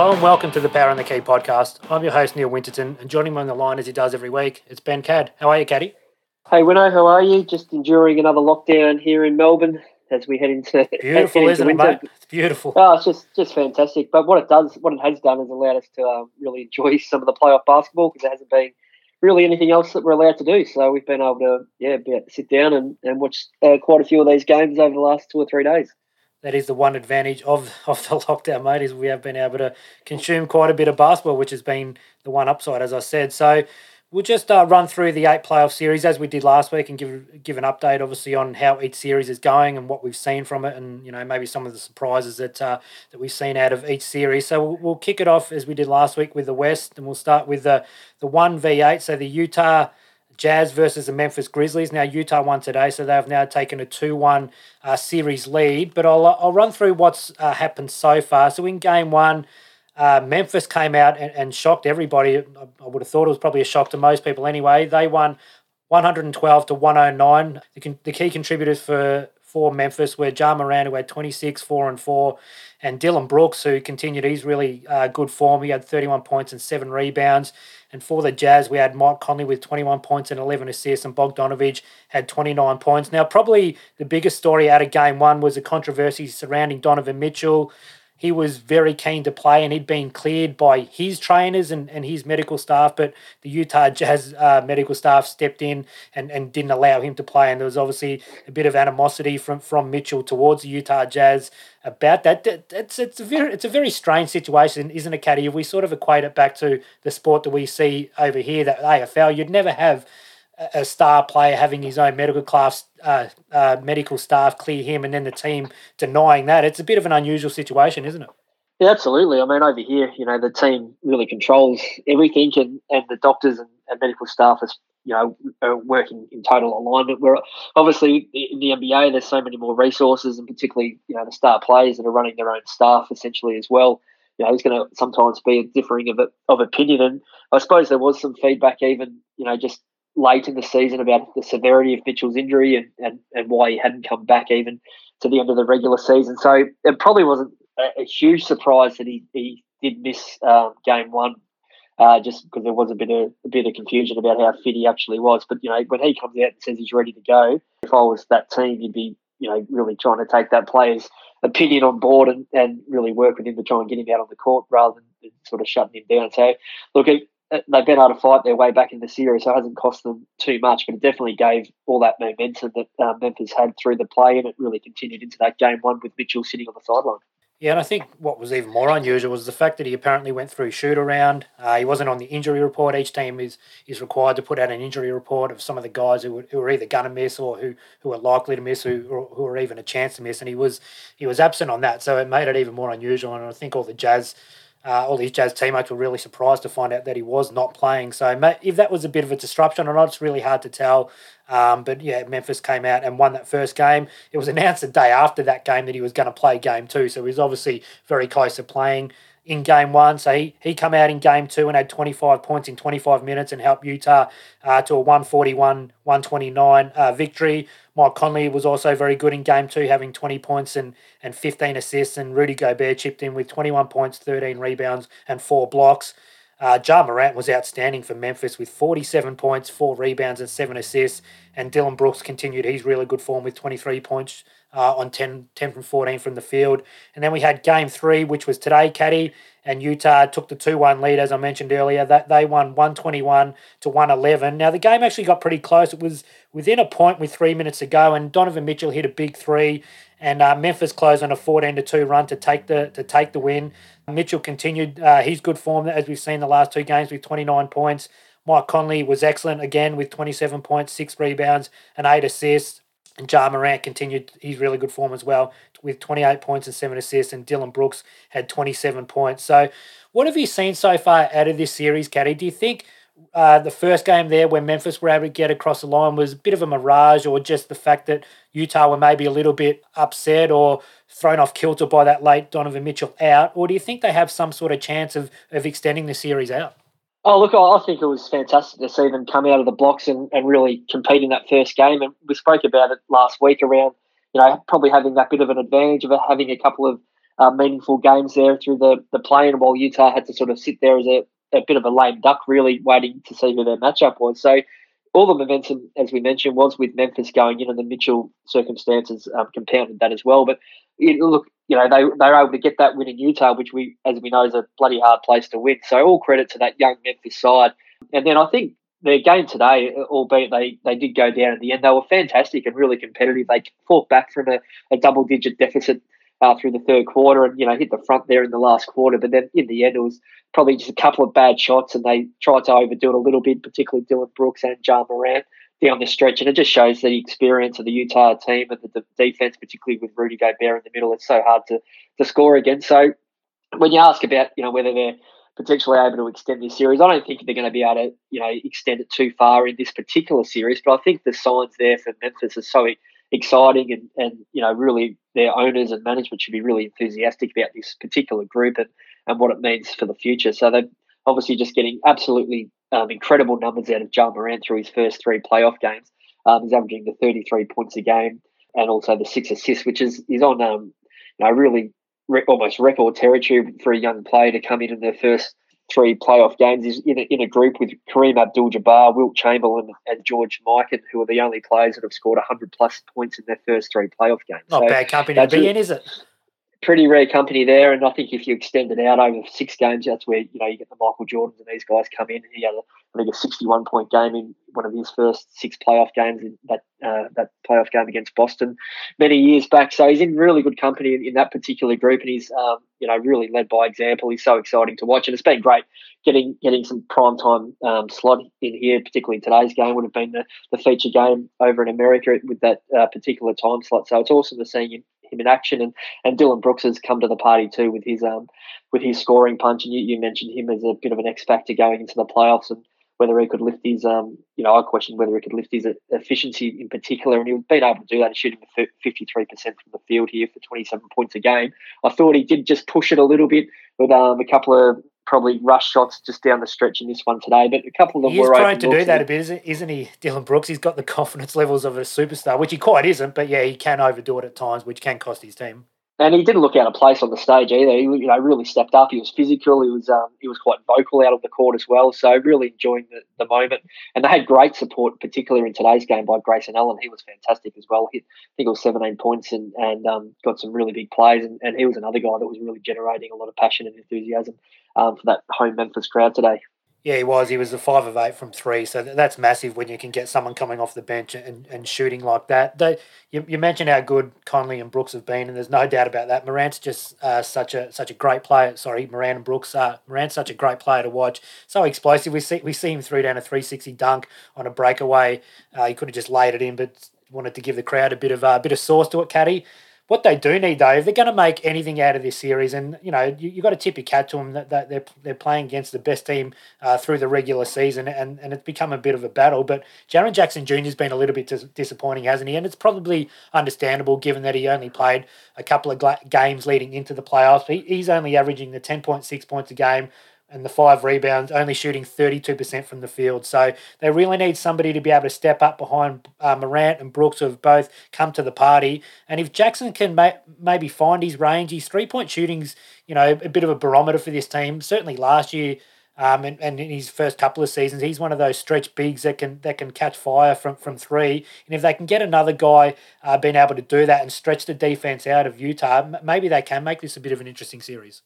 Hello and welcome to the Power and the Key podcast. I'm your host, Neil Winterton, and joining me on the line as he does every week, it's Ben Cad. How are you, Caddy? Hey, Winno, how are you? Just enduring another lockdown here in Melbourne as we head into beautiful, head isn't into it, mate? It's beautiful. Oh, it's just just fantastic. But what it does, what it has done, is allowed us to um, really enjoy some of the playoff basketball because there hasn't been really anything else that we're allowed to do. So we've been able to, yeah, be able to sit down and, and watch uh, quite a few of these games over the last two or three days. That is the one advantage of, of the lockdown, mate, is we have been able to consume quite a bit of basketball, which has been the one upside, as I said. So we'll just uh, run through the eight playoff series as we did last week and give give an update, obviously, on how each series is going and what we've seen from it, and you know maybe some of the surprises that uh, that we've seen out of each series. So we'll, we'll kick it off as we did last week with the West, and we'll start with the the one v eight. So the Utah. Jazz versus the Memphis Grizzlies. Now Utah won today, so they've now taken a two-one uh, series lead. But I'll I'll run through what's uh, happened so far. So in game one, uh, Memphis came out and, and shocked everybody. I, I would have thought it was probably a shock to most people anyway. They won 112 to 109. The, con- the key contributors for for Memphis were Ja Morant, who had 26, 4 and 4, and Dillon Brooks, who continued his really uh, good form. He had 31 points and 7 rebounds. And for the Jazz, we had Mike Conley with 21 points and 11 assists, and Bogdanovich had 29 points. Now, probably the biggest story out of game one was the controversy surrounding Donovan Mitchell he was very keen to play and he'd been cleared by his trainers and, and his medical staff, but the Utah Jazz uh, medical staff stepped in and, and didn't allow him to play. And there was obviously a bit of animosity from, from Mitchell towards the Utah Jazz about that. It's, it's, a very, it's a very strange situation, isn't it, Caddy? If we sort of equate it back to the sport that we see over here, that AFL, you'd never have – a star player having his own medical class uh, uh, medical staff clear him and then the team denying that. It's a bit of an unusual situation isn't it? Yeah absolutely. I mean over here you know the team really controls everything and, and the doctors and, and medical staff is you know are working in total alignment. Where obviously in the nba there's so many more resources and particularly you know the star players that are running their own staff essentially as well. You know, there's going to sometimes be a differing of, of opinion. And I suppose there was some feedback, even, you know, just late in the season about the severity of Mitchell's injury and, and, and why he hadn't come back even to the end of the regular season. So it probably wasn't a, a huge surprise that he, he did miss um, game one. Uh, just because there was a bit of a bit of confusion about how fit he actually was, but you know when he comes out and says he's ready to go, if I was that team, you'd be you know really trying to take that player's opinion on board and, and really work with him to try and get him out on the court rather than sort of shutting him down. So look, they've been able to fight their way back in the series, so it hasn't cost them too much, but it definitely gave all that momentum that uh, Memphis had through the play, and it really continued into that game one with Mitchell sitting on the sideline. Yeah, and I think what was even more unusual was the fact that he apparently went through shoot around. Uh, he wasn't on the injury report. Each team is is required to put out an injury report of some of the guys who, who are either going to miss or who, who are likely to miss, who who are even a chance to miss. And he was he was absent on that, so it made it even more unusual. And I think all the Jazz uh, all his Jazz teammates were really surprised to find out that he was not playing. So if that was a bit of a disruption or not, it's really hard to tell. Um, but yeah, Memphis came out and won that first game. It was announced the day after that game that he was going to play game two, so he was obviously very close to playing in game one. So he, he come out in game two and had 25 points in 25 minutes and helped Utah uh, to a 141 129 uh, victory. Mike Conley was also very good in game two, having 20 points and, and 15 assists. And Rudy Gobert chipped in with 21 points, 13 rebounds, and four blocks. Uh, Ja Morant was outstanding for Memphis with 47 points, four rebounds, and seven assists. And Dillon Brooks continued his really good form with 23 points uh, on 10, 10 from 14 from the field. And then we had game three, which was today, Caddy, and Utah took the 2 1 lead, as I mentioned earlier. That They won 121 to 111. Now, the game actually got pretty close. It was within a point with three minutes to go, and Donovan Mitchell hit a big three. And uh, Memphis closed on a 14 to 2 run to take the to take the win. Mitchell continued uh, his good form as we've seen the last two games with 29 points. Mike Conley was excellent again with 27 points, six rebounds, and eight assists. And Ja Morant continued his really good form as well with 28 points and seven assists, and Dillon Brooks had 27 points. So, what have you seen so far out of this series, Caddy? Do you think uh, the first game there where Memphis were able to get across the line was a bit of a mirage, or just the fact that Utah were maybe a little bit upset or thrown off kilter by that late Donovan Mitchell out? Or do you think they have some sort of chance of, of extending the series out? Oh, look, I think it was fantastic to see them come out of the blocks and, and really compete in that first game. And we spoke about it last week around, you know, probably having that bit of an advantage of having a couple of uh, meaningful games there through the the play, and while Utah had to sort of sit there as a, a bit of a lame duck, really waiting to see who their matchup was. So all the momentum, as we mentioned, was with Memphis going in, and the Mitchell circumstances um, compounded that as well. But it, look, you know, they they were able to get that win in Utah, which we, as we know, is a bloody hard place to win. So all credit to that young Memphis side. And then I think their game today, albeit they, they did go down at the end, they were fantastic and really competitive. They fought back from a, a double digit deficit uh, through the third quarter and, you know, hit the front there in the last quarter. But then in the end, it was probably just a couple of bad shots and they tried to overdo it a little bit, particularly Dillon Brooks and Ja Morant down the stretch. And it just shows the experience of the Utah team and the, the defense, particularly with Rudy Gobert in the middle. It's so hard to, to score against. So when you ask about, you know, whether they're potentially able to extend this series. I don't think they're going to be able to, you know, extend it too far in this particular series, but I think the signs there for Memphis are so exciting and, and you know, really their owners and management should be really enthusiastic about this particular group and, and what it means for the future. So they're obviously just getting absolutely um, incredible numbers out of Ja Morant through his first three playoff games. Um, he's averaging the 33 points a game and also the six assists, which is, is on, um, you know, really re- almost record territory for a young player to come in in their first three playoff games. Is in a, in a group with Kareem Abdul-Jabbar, Wilt Chamberlain, and George Mikan, who are the only players that have scored 100 plus points in their first three playoff games. Not so bad company to be in, is it? pretty rare company there. And I think if you extend it out over six games, that's where you know you get the Michael Jordans and these guys come in. He had, a, I think, a sixty-one point game in one of his first six playoff games in that uh, that playoff game against Boston many years back. So he's in really good company in, in that particular group, and he's um, you know really led by example. He's so exciting to watch, and it's been great getting getting some prime time um, slot in here. Particularly in today's game would have been the, the feature game over in America with that uh, particular time slot. So it's awesome to see him him in action. And and Dillon Brooks has come to the party too with his um with his scoring punch. And you, you mentioned him as a bit of an X factor going into the playoffs and whether he could lift his um you know I question whether he could lift his efficiency in particular. And he's been able to do that, shooting fifty three percent from the field here for twenty seven points a game. I thought he did just push it a little bit with um a couple of probably rush shots just down the stretch in this one today. But a couple of them he were trying to do that a bit, isn't he, Dillon Brooks? He's got the confidence levels of a superstar, which he quite isn't. But yeah, he can overdo it at times, which can cost his team and he didn't look out of place on the stage either. He, you know, really stepped up. He was physical. He was um, he was quite vocal out of the court as well. So really enjoying the, the moment. And they had great support, particularly in today's game by Grayson Allen. He was fantastic as well. Hit, I think it was 17 points and and um, got some really big plays. And, and he was another guy that was really generating a lot of passion and enthusiasm um, for that home Memphis crowd today. Yeah, he was. He was a five of eight from three, so that's massive when you can get someone coming off the bench and, and shooting like that. They, you, you mentioned how good Conley and Brooks have been, and there's no doubt about that. Morant's just uh, such a such a great player. Sorry, Morant and Brooks. Uh, Morant's such a great player to watch. So explosive. We see we see him through down a 360 dunk on a breakaway. Uh, he could have just laid it in, but wanted to give the crowd a bit of a uh, bit of sauce to it, Caddy. What they do need though, if they're going to make anything out of this series, and you know you you got to tip your cap to them that, that they're they're playing against the best team uh, through the regular season, and, and it's become a bit of a battle. But Jaren Jackson Jr. has been a little bit dis- disappointing, hasn't he? And it's probably understandable given that he only played a couple of games leading into the playoffs. He, he's only averaging the ten point six points a game and the five rebounds, only shooting 32% from the field. So they really need somebody to be able to step up behind uh, Morant and Brooks, who have both come to the party. And if Jackson can ma- maybe find his range, his three point shooting's you know a bit of a barometer for this team. Certainly last year. Um, and, and in his first couple of seasons, he's one of those stretch bigs that can that can catch fire from, from three. And if they can get another guy uh, being able to do that and stretch the defense out of Utah, maybe they can make this a bit of an interesting series.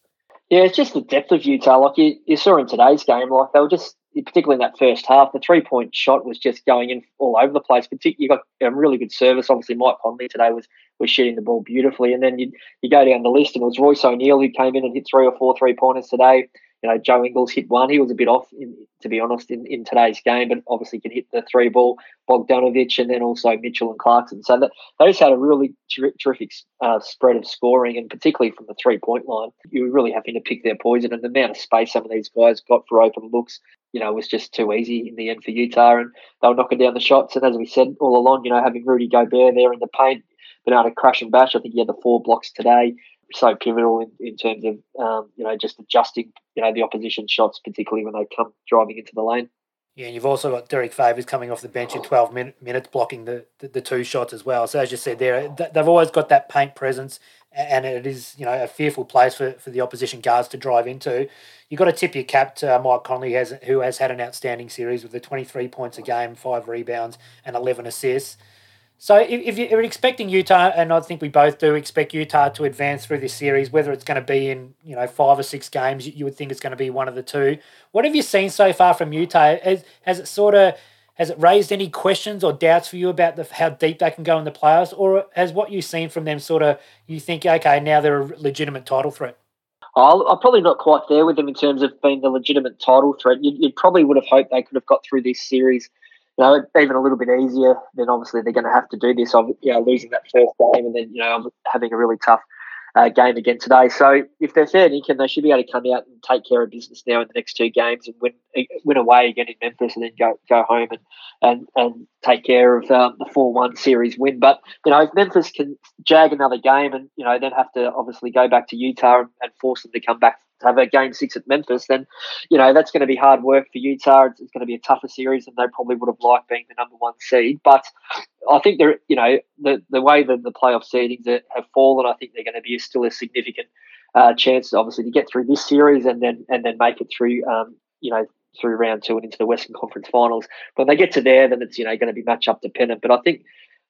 Yeah, it's just the depth of Utah. Like you, you saw in today's game, like they were just, particularly in that first half, the three point shot was just going in all over the place. Particularly, you got a really good service. Obviously, Mike Conley today was was shooting the ball beautifully. And then you you go down the list, and it was Royce O'Neale who came in and hit three or four three pointers today. You know, Joe Ingles hit one. He was a bit off, in, to be honest, in, in today's game, but obviously can hit the three ball. Bogdanovich and then also Mitchell and Clarkson. So that they just had a really ter- terrific uh, spread of scoring, and particularly from the three point line, you were really having to pick their poison. And the amount of space some of these guys got for open looks, you know, was just too easy in the end for Utah, and they were knocking down the shots. And as we said all along, you know, having Rudy Gobert there in the paint, been able to crash and bash. I think he had the four blocks today so pivotal in, in terms of um, you know just adjusting you know the opposition shots, particularly when they come driving into the lane. Yeah, and you've also got Derrick Favors coming off the bench in 12 min- minutes, blocking the, the, the, two shots as well. So as you said there, they've always got that paint presence, and it is you know a fearful place for, for the opposition guards to drive into. You've got to tip your cap to uh, Mike Conley, has, who has had an outstanding series with the 23 points a game, five rebounds, and 11 assists. So if, you're expecting Utah, and I think we both do expect Utah to advance through this series, whether it's going to be in you know five or six games, you would think it's going to be one of the two. What have you seen so far from Utah? Has, has it sort of has it raised any questions or doubts for you about the, how deep they can go in the playoffs, or has what you've seen from them sort of you think okay now they're a legitimate title threat? i am probably not quite there with them in terms of being the legitimate title threat. You, you probably would have hoped they could have got through this series you know, even a little bit easier, then obviously they're going to have to do this. Of you know, losing that first game and then you know having a really tough uh, game again today. So if they're fair income, they should be able to come out and take care of business now in the next two games and win win away again in Memphis and then go go home and and, and take care of um, the four one series win. But you know if Memphis can jag another game and you know then have to obviously go back to Utah and, and force them to come back to have a game six at Memphis, then you know that's going to be hard work for Utah. It's, it's going to be a tougher series than they probably would have liked being the number one seed. But I think they're you know the the way that the playoff seedings have fallen, I think they're going to be still a significant uh, chance, obviously, to get through this series and then and then make it through um, you know through round two and into the Western Conference Finals. But when they get to there, then it's you know going to be match up dependent. But I think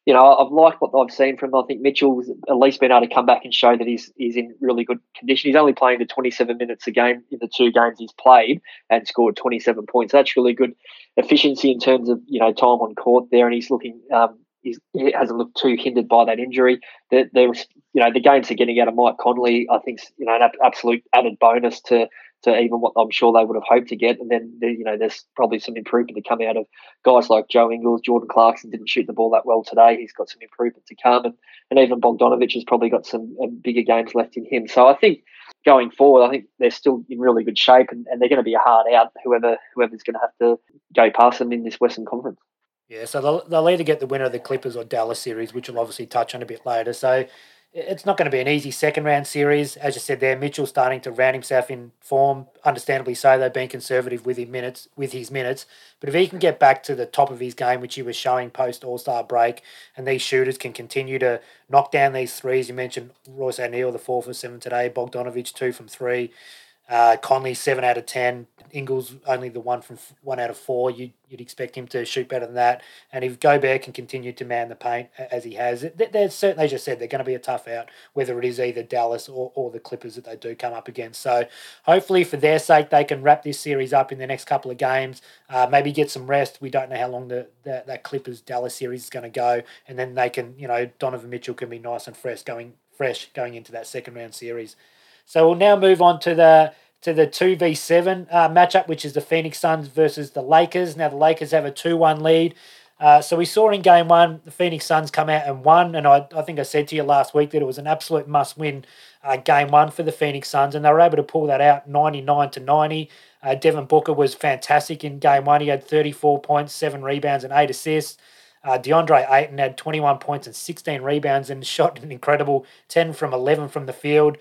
you know, I've liked what I've seen from him. I think Mitchell's at least been able to come back and show that he's he's in really good condition. He's only playing the 27 minutes a game in the two games he's played and scored 27 points. That's really good efficiency in terms of you know time on court there, and he's looking. Um, he hasn't looked too hindered by that injury. There, was, you know, the games they're getting out of Mike Conley, I think, you know, an absolute added bonus to to even what I'm sure they would have hoped to get. And then you know there's probably some improvement to come out of guys like Joe Ingles, Jordan Clarkson didn't shoot the ball that well today. He's got some improvement to come, and and even Bogdanovich has probably got some uh, bigger games left in him. So I think going forward, I think they're still in really good shape, and, and they're going to be a hard out. Whoever whoever's going to have to go past them in this Western Conference. Yeah, so they'll, they'll either get the winner of the Clippers or Dallas series, which we'll obviously touch on a bit later. So it's not going to be an easy second round series. As you said there, Mitchell starting to round himself in form, understandably so. They've been conservative with his minutes, with his minutes. But if he can get back to the top of his game, which he was showing post All Star break, and these shooters can continue to knock down these threes. You mentioned Royce O'Neale, the four for seven today. Bogdanovich two from three. Uh, Conley seven out of ten. Ingles only the one from one out of four. You'd, you'd expect him to shoot better than that. And if Gobert can continue to man the paint as he has, they're certainly, just said, they're going to be a tough out, whether it is either Dallas or, or the Clippers that they do come up against. So hopefully, for their sake, they can wrap this series up in the next couple of games. Uh, maybe get some rest. We don't know how long the, the that Clippers Dallas series is going to go, and then they can, you know, Donovan Mitchell can be nice and fresh going fresh going into that second round series. So we'll now move on to the to the 2v7 uh, matchup, which is the Phoenix Suns versus the Lakers. Now, the Lakers have a 2 1 lead. Uh, so we saw in game one, the Phoenix Suns come out and won. And I, I think I said to you last week that it was an absolute must win uh, game one for the Phoenix Suns. And they were able to pull that out 99 to 90. Uh, Devin Booker was fantastic in game one. He had 34 points, seven rebounds, and eight assists. Uh, DeAndre Ayton had 21 points and 16 rebounds and shot an incredible 10 from 11 from the field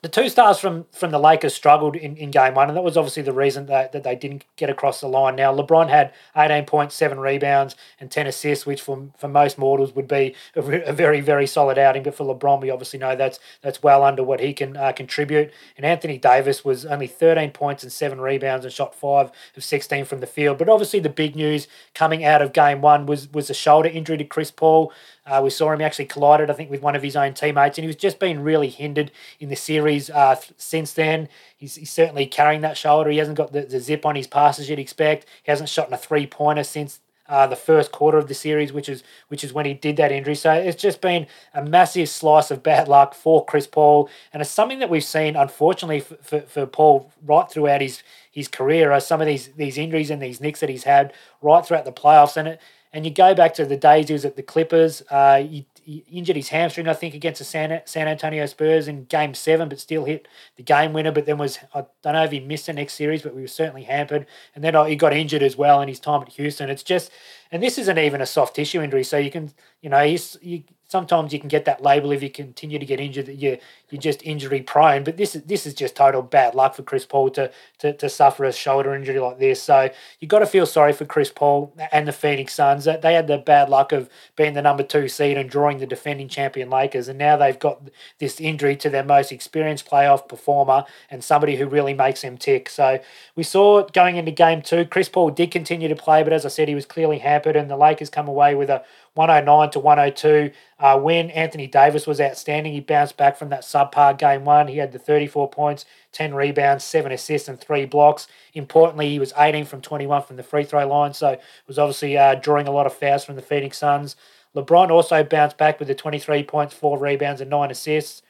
the two stars from from the Lakers struggled in, in game one, and that was obviously the reason that, that they didn't get across the line. Now, LeBron had 18.7 rebounds and 10 assists, which for, for most mortals would be a, a very, very solid outing. But for LeBron, we obviously know that's that's well under what he can uh, contribute. And Anthony Davis was only 13 points and 7 rebounds and shot 5 of 16 from the field. But obviously, the big news coming out of game one was, was a shoulder injury to Chris Paul. Uh, we saw him actually collided, I think, with one of his own teammates, and he was just been really hindered in the series uh, since then. He's, he's, certainly carrying that shoulder. He hasn't got the, the zip on his passes you'd expect. He hasn't shot in a three pointer since uh, the first quarter of the series, which is which is when he did that injury. So it's just been a massive slice of bad luck for Chris Paul, and it's something that we've seen, unfortunately, for, for, for Paul right throughout his his career. Are some of these these injuries and these nicks that he's had right throughout the playoffs, and it and you go back to the days he was at the Clippers. Uh, he, he, injured his hamstring, I think, against the San, San Antonio Spurs in Game Seven, but still hit the game winner. But then was I don't know if he missed the next series, but we were certainly hampered. And then uh, he got injured as well in his time at Houston. It's just, and this isn't even a soft tissue injury, so you can, you know, he's you, sometimes you can get that label if you continue to get injured that you you're just injury prone. But this is this is just total bad luck for Chris Paul to to, to suffer a shoulder injury like this. So you've got to feel sorry for Chris Paul and the Phoenix Suns. They had the bad luck of being the number two seed and drawing the defending champion Lakers, and now they've got this injury to their most experienced playoff performer and somebody who really makes them tick. So we saw going into game two, Chris Paul did continue to play, but as I said, he was clearly hampered, and the Lakers come away with a 109 to 102 uh, win. Anthony Davis was outstanding. He bounced back from that subpar game one. He had the 34 points, 10 rebounds, 7 assists, and 3 blocks. Importantly, he was 18 from 21 from the free throw line, so was obviously uh, drawing a lot of fouls from the Phoenix Suns. LeBron also bounced back with the 23 points, 4 rebounds, and 9 assists.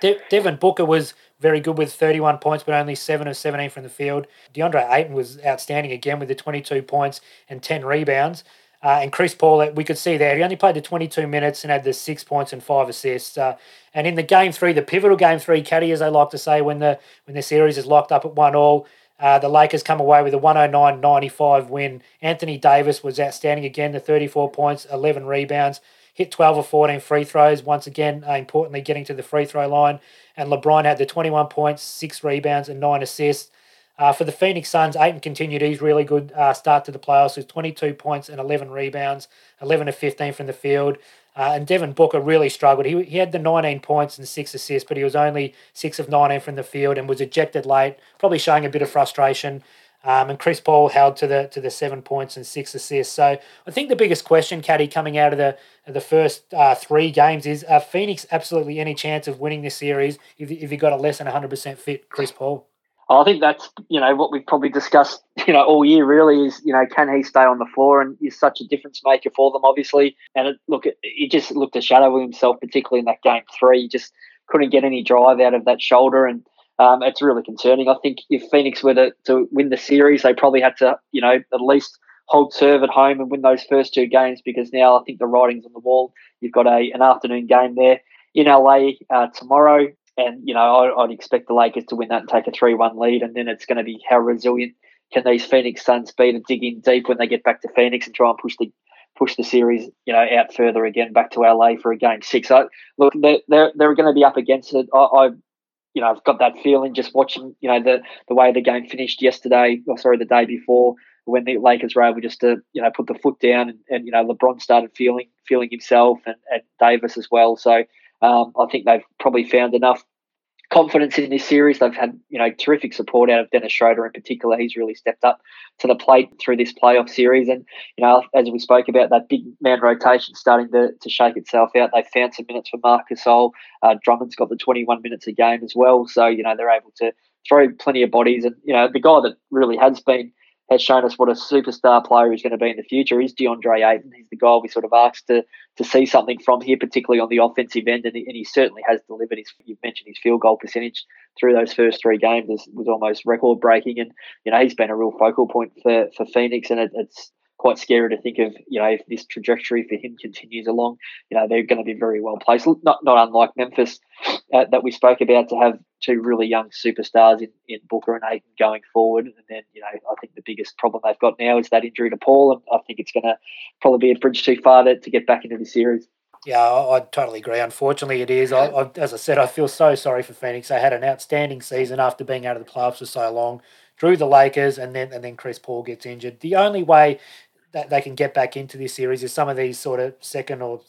De- Devin Booker was very good with 31 points, but only 7 of 17 from the field. DeAndre Ayton was outstanding again with the 22 points and 10 rebounds. Uh, and Chris Paul, we could see there, he only played the 22 minutes and had the six points and five assists. Uh, and in the game three, the pivotal game three, caddy, as they like to say, when the when the series is locked up at one all, uh, the Lakers come away with a 109-95 win. Anthony Davis was outstanding again, the 34 points, 11 rebounds, hit 12 or 14 free throws. Once again, uh, importantly, getting to the free throw line. And LeBron had the 21 points, six rebounds, and nine assists. Uh, for the Phoenix Suns, Ayton continued his really good uh, start to the playoffs with 22 points and 11 rebounds, 11 of 15 from the field. Uh, and Devin Booker really struggled. He, he had the 19 points and six assists, but he was only 6 of 19 from the field and was ejected late, probably showing a bit of frustration. Um, and Chris Paul held to the to the seven points and six assists. So I think the biggest question, Caddy, coming out of the the first uh, three games is: Are Phoenix absolutely any chance of winning this series if, if you got a less than 100% fit Chris Paul? I think that's you know what we've probably discussed you know all year really is you know can he stay on the floor and he's such a difference maker for them obviously and it, look he just looked a shadow of himself particularly in that game three he just couldn't get any drive out of that shoulder and um, it's really concerning. I think if Phoenix were to, to win the series they probably had to you know at least hold serve at home and win those first two games because now I think the writing's on the wall. You've got a an afternoon game there in LA uh, tomorrow. And, you know, I, would expect the Lakers to win that and take a 3 1 lead. And then it's going to be how resilient can these Phoenix Suns be to dig in deep when they get back to Phoenix and try and push the push the series, you know, out further again back to LA for a game six. So, look, they're, they're, they're going to be up against it. I, I, you know, I've got that feeling just watching, you know, the, the way the game finished yesterday, or sorry, the day before, when the Lakers were able just to, you know, put the foot down and, and you know, LeBron started feeling feeling himself and, and Davis as well. So um, I think they've probably found enough confidence in this series. They've had you know terrific support out of Dennis Schroeder in particular. He's really stepped up to the plate through this playoff series, and you know as we spoke about that big man rotation starting to, to shake itself out. They found some minutes for Marc Gasol. Uh, Drummond's got the 21 minutes a game as well, so you know they're able to throw plenty of bodies. And you know the guy that really has been has shown us what a superstar player he's going to be in the future is DeAndre Ayton. He's the guy we sort of asked to to see something from here, particularly on the offensive end, and he, and he certainly has delivered. His, you've mentioned his field goal percentage through those first three games was, was almost record breaking, and you know he's been a real focal point for for Phoenix, and it, it's quite scary to think of, you know, if this trajectory for him continues along, you know, they're going to be very well placed. Not not unlike Memphis uh, that we spoke about to have two really young superstars in, in Booker and Ayton going forward. And then, you know, I think the biggest problem they've got now is that injury to Paul. And I think it's going to probably be a bridge too far to, to get back into the series. Yeah, I, I totally agree. Unfortunately, it is. I, I, as I said, I feel so sorry for Phoenix. They had an outstanding season after being out of the playoffs for so long. Drew the Lakers, and then and then Chris Paul gets injured. The only way that they can get back into this series is some of these sort of second or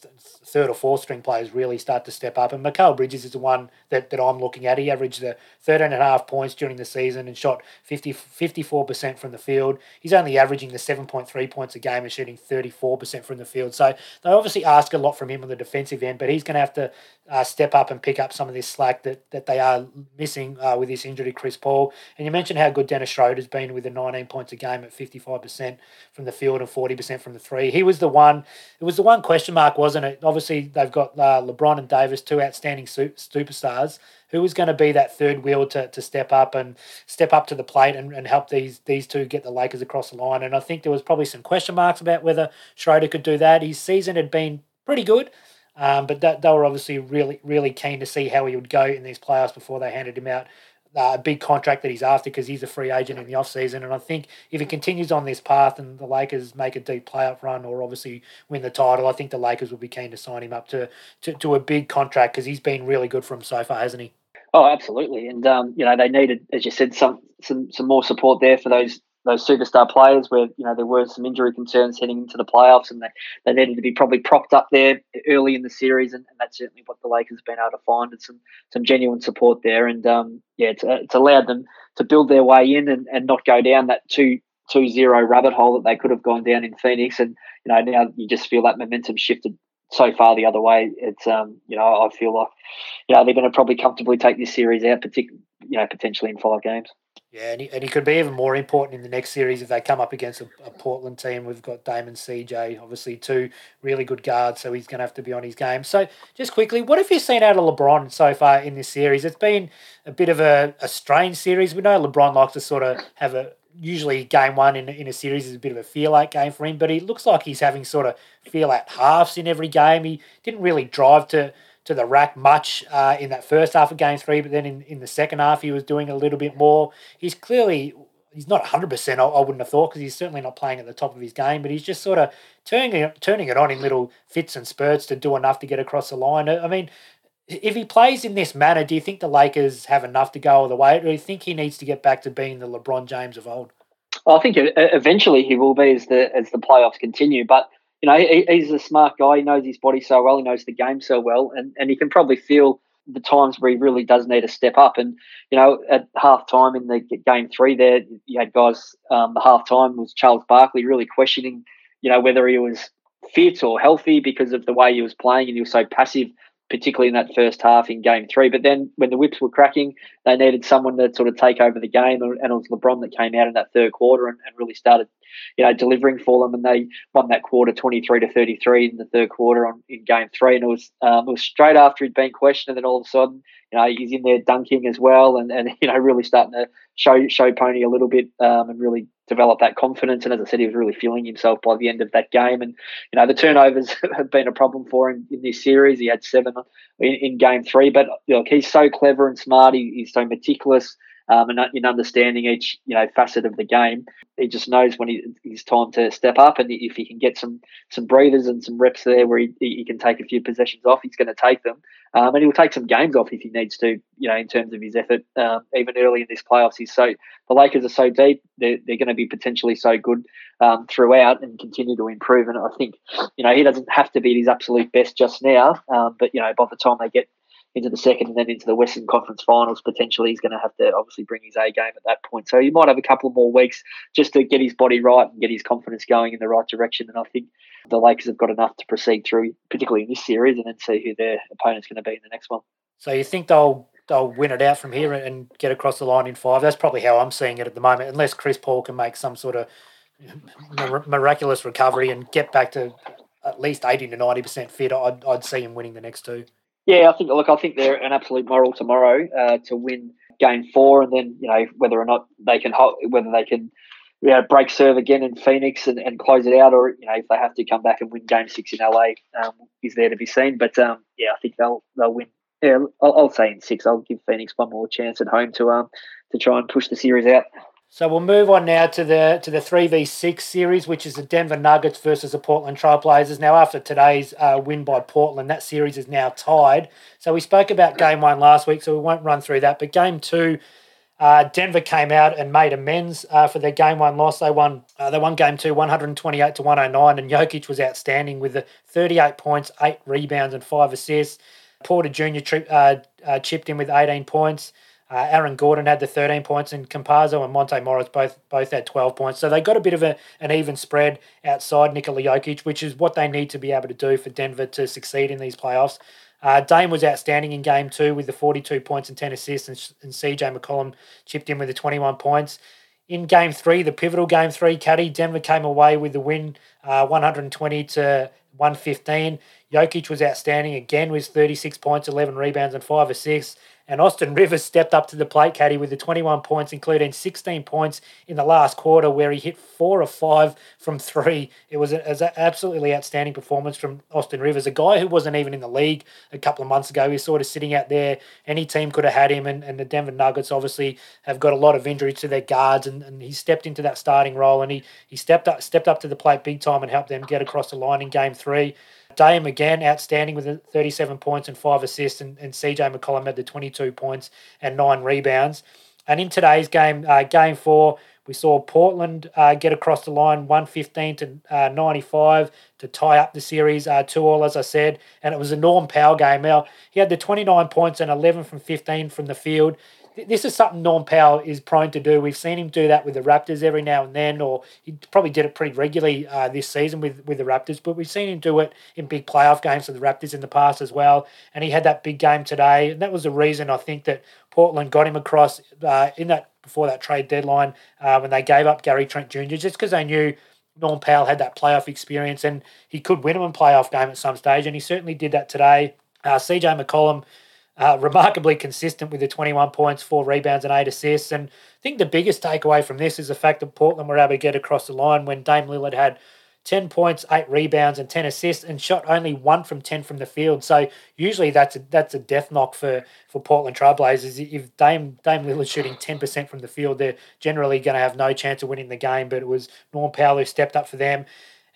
third or fourth string players really start to step up. And Mikal Bridges is the one that, that I'm looking at. He averaged the 13 and a half points during the season and shot 50, 54% from the field. He's only averaging the 7.3 points a game and shooting 34% from the field. So they obviously ask a lot from him on the defensive end, but he's going to have to uh, step up and pick up some of this slack that, that they are missing uh, with this injury to Chris Paul. And you mentioned how good Dennis Schroeder's been with the 19 points a game at 55% from the field and 40% from the three. He was the one, it was the one question mark, wasn't it? Obviously, they've got uh, LeBron and Davis, two outstanding superstars. Who was going to be that third wheel to, to step up and step up to the plate and, and help these these two get the Lakers across the line? And I think there was probably some question marks about whether Schroeder could do that. His season had been pretty good. Um, but that, they were obviously really, really keen to see how he would go in these playoffs before they handed him out uh, a big contract that he's after because he's a free agent in the offseason. And I think if he continues on this path and the Lakers make a deep playoff run or obviously win the title, I think the Lakers will be keen to sign him up to, to, to a big contract because he's been really good for him so far, hasn't he? Oh, absolutely. And, um, you know, they needed, as you said, some, some, some more support there for those those superstar players where you know there were some injury concerns heading into the playoffs and they, they needed to be probably propped up there early in the series and, and that's certainly what the Lakers have been able to find and some some genuine support there and um, yeah it's, it's allowed them to build their way in and, and not go down that two two zero rabbit hole that they could have gone down in Phoenix and you know now you just feel that momentum shifted so far the other way. It's um, you know, I feel like you know they're going to probably comfortably take this series out, particularly you know potentially in five games. Yeah, and he, and he could be even more important in the next series if they come up against a, a Portland team. We've got Damon CJ, obviously two really good guards, so he's going to have to be on his game. So, just quickly, what have you seen out of LeBron so far in this series? It's been a bit of a, a strange series. We know LeBron likes to sort of have a usually game one in, in a series is a bit of a feel out game for him, but he looks like he's having sort of feel out halves in every game. He didn't really drive to to the rack much uh, in that first half of game three, but then in, in the second half he was doing a little bit more. He's clearly he's not 100%, I, I wouldn't have thought, because he's certainly not playing at the top of his game, but he's just sort of turning it, turning it on in little fits and spurts to do enough to get across the line. I mean, if he plays in this manner, do you think the Lakers have enough to go all the way, or do you think he needs to get back to being the LeBron James of old? Well, I think eventually he will be as the as the playoffs continue, but you know, he, he's a smart guy. He knows his body so well. He knows the game so well, and, and he can probably feel the times where he really does need to step up. And you know, at half time in the game three, there you had guys. Um, the half time was Charles Barkley really questioning, you know, whether he was fit or healthy because of the way he was playing, and he was so passive particularly in that first half in game three. But then when the whips were cracking, they needed someone to sort of take over the game. And it was LeBron that came out in that third quarter and, and really started, you know, delivering for them. And they won that quarter 23 to 33 in the third quarter on in game three. And it was, um, it was straight after he'd been questioned. And then all of a sudden, you know, he's in there dunking as well and, and you know, really starting to show, show Pony a little bit um, and really develop that confidence. And as I said, he was really feeling himself by the end of that game. And you know, the turnovers have been a problem for him in this series. He had seven in, in game three, but look, he's so clever and smart. He, he's so meticulous um, and in understanding each you know facet of the game. He just knows when he, it's time to step up, and if he can get some some breathers and some reps there where he, he can take a few possessions off, he's going to take them, um, and he'll take some games off if he needs to. You know, in terms of his effort, um, even early in this playoffs, he's so the Lakers are so deep; they're, they're going to be potentially so good um, throughout and continue to improve. And I think you know he doesn't have to be at his absolute best just now, um, but you know by the time they get into the second and then into the Western Conference Finals. Potentially, he's going to have to obviously bring his A game at that point. So he might have a couple of more weeks just to get his body right and get his confidence going in the right direction. And I think the Lakers have got enough to proceed through, particularly in this series, and then see who their opponent's going to be in the next one. So you think they'll they'll win it out from here and get across the line in five? That's probably how I'm seeing it at the moment, unless Chris Paul can make some sort of miraculous recovery and get back to at least 80 to 90% fit, I'd, I'd see him winning the next two. Yeah, I think. Look, I think they're an absolute moral tomorrow uh, to win game four, and then you know whether or not they can whether they can you know, break serve again in Phoenix and, and close it out, or you know if they have to come back and win game six in LA, um, is there to be seen. But um, yeah, I think they'll they'll win. Yeah, I'll, I'll, say in six. I'll give Phoenix one more chance at home to um to try and push the series out. So we'll move on now to the to the three v six series, which is the Denver Nuggets versus the Portland Trailblazers. Now, after today's uh, win by Portland, that series is now tied. So we spoke about game one last week, so we won't run through that. But game two, uh, Denver came out and made amends uh, for their game one loss. They won. Uh, they won game two, one hundred twenty eight to one hundred nine, and Jokic was outstanding with the thirty eight points, eight rebounds, and five assists. Porter Jr. Tri- uh, uh, chipped in with eighteen points. Uh, Aaron Gordon had the 13 points, and Campazzo and Monte Morris both both had 12 points. So they got a bit of a, an even spread outside Nikola Jokic, which is what they need to be able to do for Denver to succeed in these playoffs. Uh, Dame was outstanding in game two with the 42 points and 10 assists, and, and CJ McCollum chipped in with the 21 points. In game three, the pivotal game three, Caddy, Denver came away with the win uh, 120 to 115. Jokic was outstanding again with 36 points, 11 rebounds, and 5 assists. And Austin Rivers stepped up to the plate, Caddy, with the 21 points, including 16 points in the last quarter, where he hit four or five from three. It was, a, it was an absolutely outstanding performance from Austin Rivers, a guy who wasn't even in the league a couple of months ago. He was sort of sitting out there. Any team could have had him, and, and the Denver Nuggets obviously have got a lot of injuries to their guards, and, and he stepped into that starting role, and he, he stepped up stepped up to the plate big time and helped them get across the line in game three. Dame again, outstanding with 37 points and five assists, and, and CJ McCollum had the 22 points and nine rebounds. And in today's game, uh, game four, we saw Portland uh, get across the line 115 to uh, 95 to tie up the series uh, 2 all, as I said. And it was a Norm Powell game. Now, he had the 29 points and 11 from 15 from the field this is something Norm Powell is prone to do. We've seen him do that with the Raptors every now and then, or he probably did it pretty regularly uh, this season with, with the Raptors, but we've seen him do it in big playoff games for the Raptors in the past as well. And he had that big game today. And that was the reason I think that Portland got him across uh, in that before that trade deadline uh, when they gave up Gary Trent Jr., just because they knew Norm Powell had that playoff experience and he could win them a playoff game at some stage. And he certainly did that today. Uh, CJ McCollum uh, remarkably consistent with the 21 points, four rebounds, and eight assists. And I think the biggest takeaway from this is the fact that Portland were able to get across the line when Dame Lillard had 10 points, eight rebounds, and 10 assists, and shot only one from 10 from the field. So usually that's a that's a death knock for, for Portland Trailblazers. If Dame Dame Lillard shooting 10% from the field, they're generally going to have no chance of winning the game. But it was Norm Powell who stepped up for them.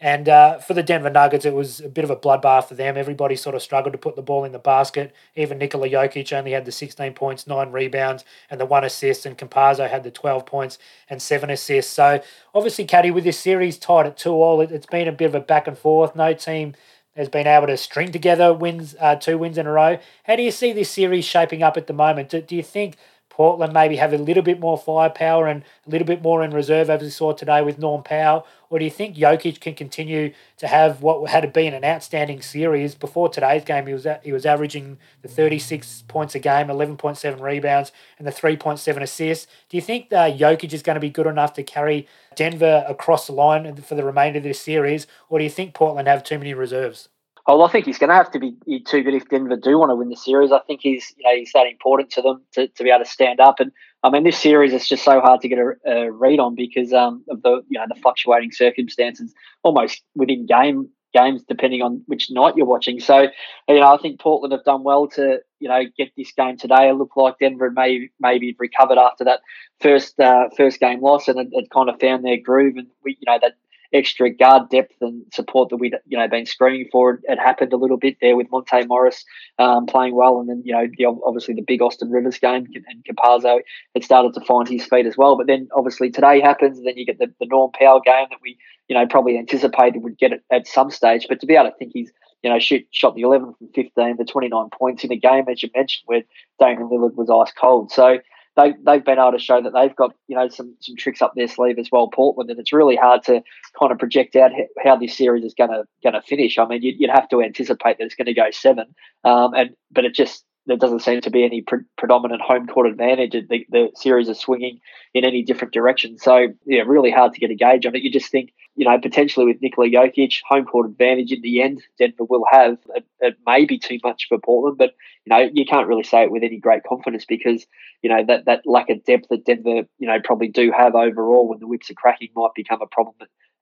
And uh, for the Denver Nuggets, it was a bit of a bloodbath for them. Everybody sort of struggled to put the ball in the basket. Even Nikola Jokic only had the 16 points, nine rebounds, and the one assist. And Campazzo had the 12 points and seven assists. So obviously, Caddy, with this series tied at two all, it, has been a bit of a back and forth. No team has been able to string together wins, uh, two wins in a row. How do you see this series shaping up at the moment? Do, do you think Portland maybe have a little bit more firepower and a little bit more in reserve, as we saw today with Norm Powell? Or do you think Jokic can continue to have what had been an outstanding series? Before today's game, he was at, he was averaging the 36 points a game, 11.7 rebounds, and the 3.7 assists. Do you think uh, Jokic is going to be good enough to carry Denver across the line for the remainder of this series? Or do you think Portland have too many reserves? Oh, I think he's going to have to be too good if Denver do want to win the series. I think he's, you know, he's that important to them to, to be able to stand up. And I mean, this series is just so hard to get a, a read on because um, of the, you know, the fluctuating circumstances, almost within game games, depending on which night you're watching. So, you know, I think Portland have done well to, you know, get this game today. It looked like Denver may maybe recovered after that first uh, first game loss and it kind of found their groove. And we, you know, that extra guard depth and support that we'd you know been screaming for. It happened a little bit there with Monte Morris um, playing well, and then you know the, obviously the big Austin Rivers game and Campazzo had started to find his feet as well. But then obviously today happens, and then you get the, the Norm Powell game that we you know probably anticipated would get it at some stage. But to be able to think he's you know, shoot, shot the 11 from 15 to 29 points in a game, as you mentioned, where Damian Lillard was ice cold. So, they they've been able to show that they've got you know some some tricks up their sleeve as well, Portland, and it's really hard to kind of project out how this series is going to going to finish. I mean, you'd, you'd, have to anticipate that it's going to go seven, um, and but it just there doesn't seem to be any pre- predominant home court advantage. The, the series is swinging in any different direction, so yeah, really hard to get a gauge on it. You just think you know, potentially with Nikola Jokic, home court advantage in the end, Denver will have. It, it, may be too much for Portland, but you know, you can't really say it with any great confidence because you know that that lack of depth that Denver, you know, probably do have overall when the whips are cracking might become a problem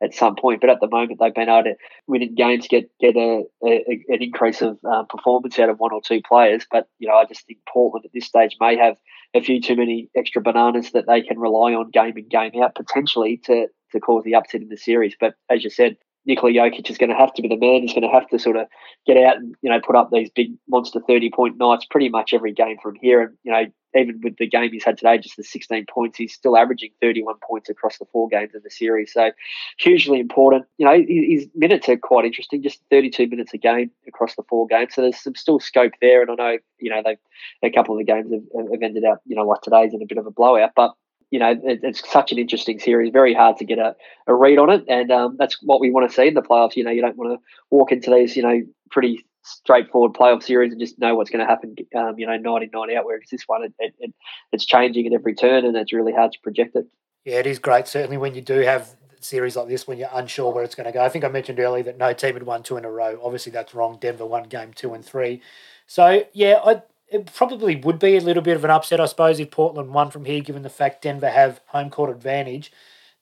at some point. But at the moment, they've been able to win in games, get get a, a an increase of uh, performance out of one or two players. But you know, I just think Portland at this stage may have a few too many extra bananas that they can rely on game in game out potentially to to cause the upset in the series. But as you said, Nikola Jokic is going to have to be the man. He's going to have to sort of get out and you know put up these big monster thirty point nights pretty much every game from here. And you know even with the game he's had today, just the sixteen points, he's still averaging thirty one points across the four games of the series. So hugely important. You know his minutes are quite interesting, just thirty two minutes a game across the four games. So there's some still scope there. And I know you know they a couple of the games have, have ended up you know like today's in a bit of a blowout, but you know, it, it's such an interesting series. Very hard to get a, a read on it, and um, that's what we want to see in the playoffs. You know, you don't want to walk into these, you know, pretty straightforward playoff series and just know what's going to happen. Um, you know, night in night out. Whereas this one, it, it, it's changing at every turn, and it's really hard to project it. Yeah, it is great. Certainly, when you do have series like this when you're unsure where it's going to go. I think I mentioned earlier that no team had won two in a row. Obviously, that's wrong. Denver won game two and three. So, yeah, I, it probably would be a little bit of an upset, I suppose, if Portland won from here, given the fact Denver have home court advantage.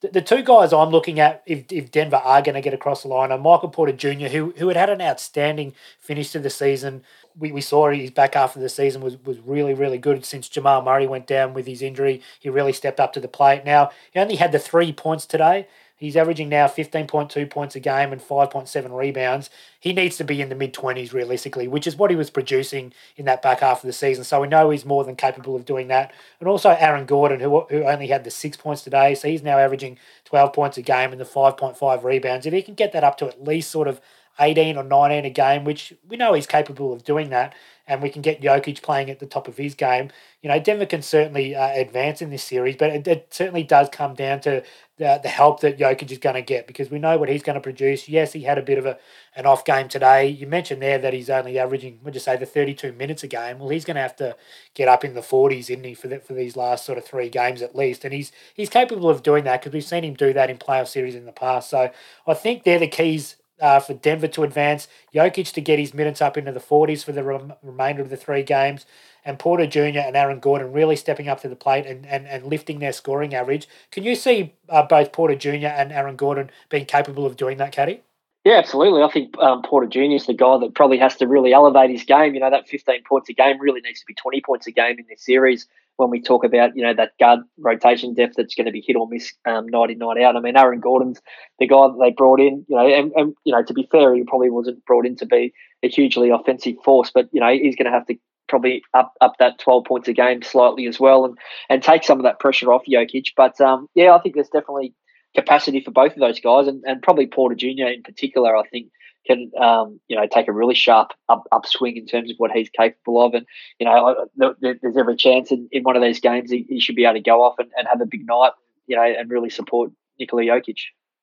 The, the two guys I'm looking at, if, if Denver are going to get across the line, are Michael Porter Jr., who, who had had an outstanding finish to the season. We, we saw his back of the season was, was really, really good since Jamal Murray went down with his injury. He really stepped up to the plate. Now, he only had the three points today. He's averaging now 15.2 points a game and 5.7 rebounds. He needs to be in the mid 20s realistically, which is what he was producing in that back half of the season. So we know he's more than capable of doing that. And also Aaron Gordon, who, who only had the six points today. So he's now averaging 12 points a game and the 5.5 rebounds. If he can get that up to at least sort of 18 or 19 a game, which we know he's capable of doing that, and we can get Jokic playing at the top of his game. You know, Denver can certainly uh, advance in this series, but it, it, certainly does come down to the, the help that Jokic is going to get because we know what he's going to produce. Yes, he had a bit of a an off game today. You mentioned there that he's only averaging, would you say, the 32 minutes a game. Well, he's going to have to get up in the 40s, isn't he, for, the, for these last sort of three games at least. And he's he's capable of doing that because we've seen him do that in playoff series in the past. So I think they're the keys uh, for Denver to advance, Jokic to get his minutes up into the 40s for the rem- remainder of the three games, and Porter Jr. and Aaron Gordon really stepping up to the plate and, and, and lifting their scoring average. Can you see uh, both Porter Jr. and Aaron Gordon being capable of doing that, Caddy? Yeah, absolutely. I think um, Porter Jr. is the guy that probably has to really elevate his game. You know, that 15 points a game really needs to be 20 points a game in this series when we talk about you know that guard rotation depth that's going to be hit or miss um, night in night out. I mean, Aaron Gordon's the guy that they brought in. You know, and, and you know to be fair, he probably wasn't brought in to be a hugely offensive force, but you know he's going to have to probably up up that 12 points a game slightly as well and and take some of that pressure off Jokic. But um, yeah, I think there's definitely capacity for both of those guys, and, and probably Porter Jr. in particular. I think can um, you know take a really sharp up, upswing in terms of what he's capable of. And you know, there's every chance in, in one of these games he, he should be able to go off and, and have a big night, you know, and really support Nikola Jokic.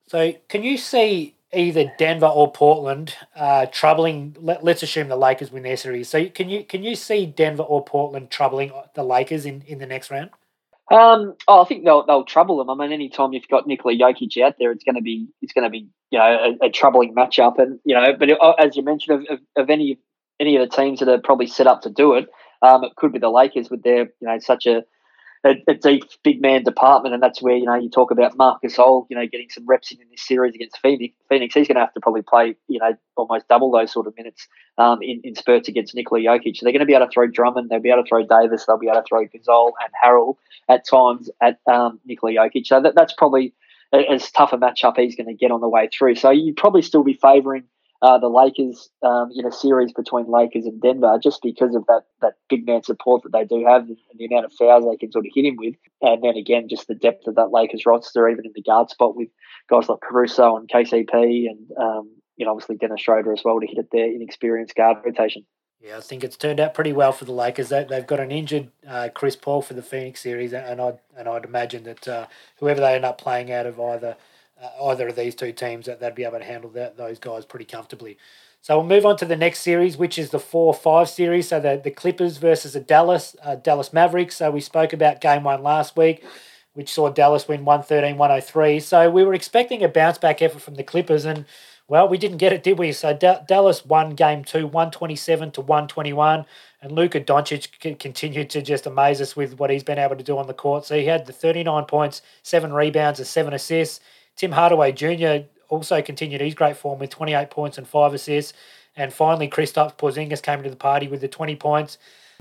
So, can you see either Denver or Portland uh, troubling? Let, us assume the Lakers win their series. So, can you can you see Denver or Portland troubling the Lakers in, in the next round? Um, oh, I think they'll they'll trouble them. I mean, anytime you've got Nikola Jokic out there, it's going to be it's going to be you know a, a, troubling matchup. And you know, but uh, as you mentioned, of, of, of, any any of the teams that are probably set up to do it, um, it could be the Lakers with their you know such a a, a, deep big man department, and that's where you know you talk about Marcus Gasol, you know, getting some reps in, in this series against Phoenix. Phoenix, he's going to have to probably play, you know, almost double those sort of minutes um, in, in spurts against Nikola Jokic. They're going to be able to throw Drummond, they'll be able to throw Davis, they'll be able to throw Gasol and Harrell at times at um, Nikola Jokic. So that, that's probably as tough a matchup he's going to get on the way through. So you'd probably still be favouring uh, the Lakers um, in a series between Lakers and Denver just because of that, that big man support that they do have and the amount of fouls they can sort of hit him with. And then again, just the depth of that Lakers roster, even in the guard spot with guys like Caruso and KCP and, um, you know, obviously Dennis Schroeder as well to hit at their inexperienced guard rotation. Yeah, I think it's turned out pretty well for the Lakers. They, they've got an injured uh, Chris Paul for the Phoenix series, and I'd, and I'd imagine that uh, whoever they end up playing out of either – uh, either of these two teams that they'd be able to handle that, those guys pretty comfortably. So we'll move on to the next series, which is the 4-5 series. So the, the Clippers versus the Dallas uh, Dallas Mavericks. So we spoke about game one last week, which saw Dallas win 113-103. So we were expecting a bounce back effort from the Clippers, and well, we didn't get it, did we? So D- Dallas won game two, 127 to 121. And Luka Doncic continued to just amaze us with what he's been able to do on the court. So he had the 39 points, seven rebounds, and seven assists. Tim Hardaway Jr. also continued his great form with 28 points and five assists. And finally, Kristaps Porzingis came to the party with the 20 points.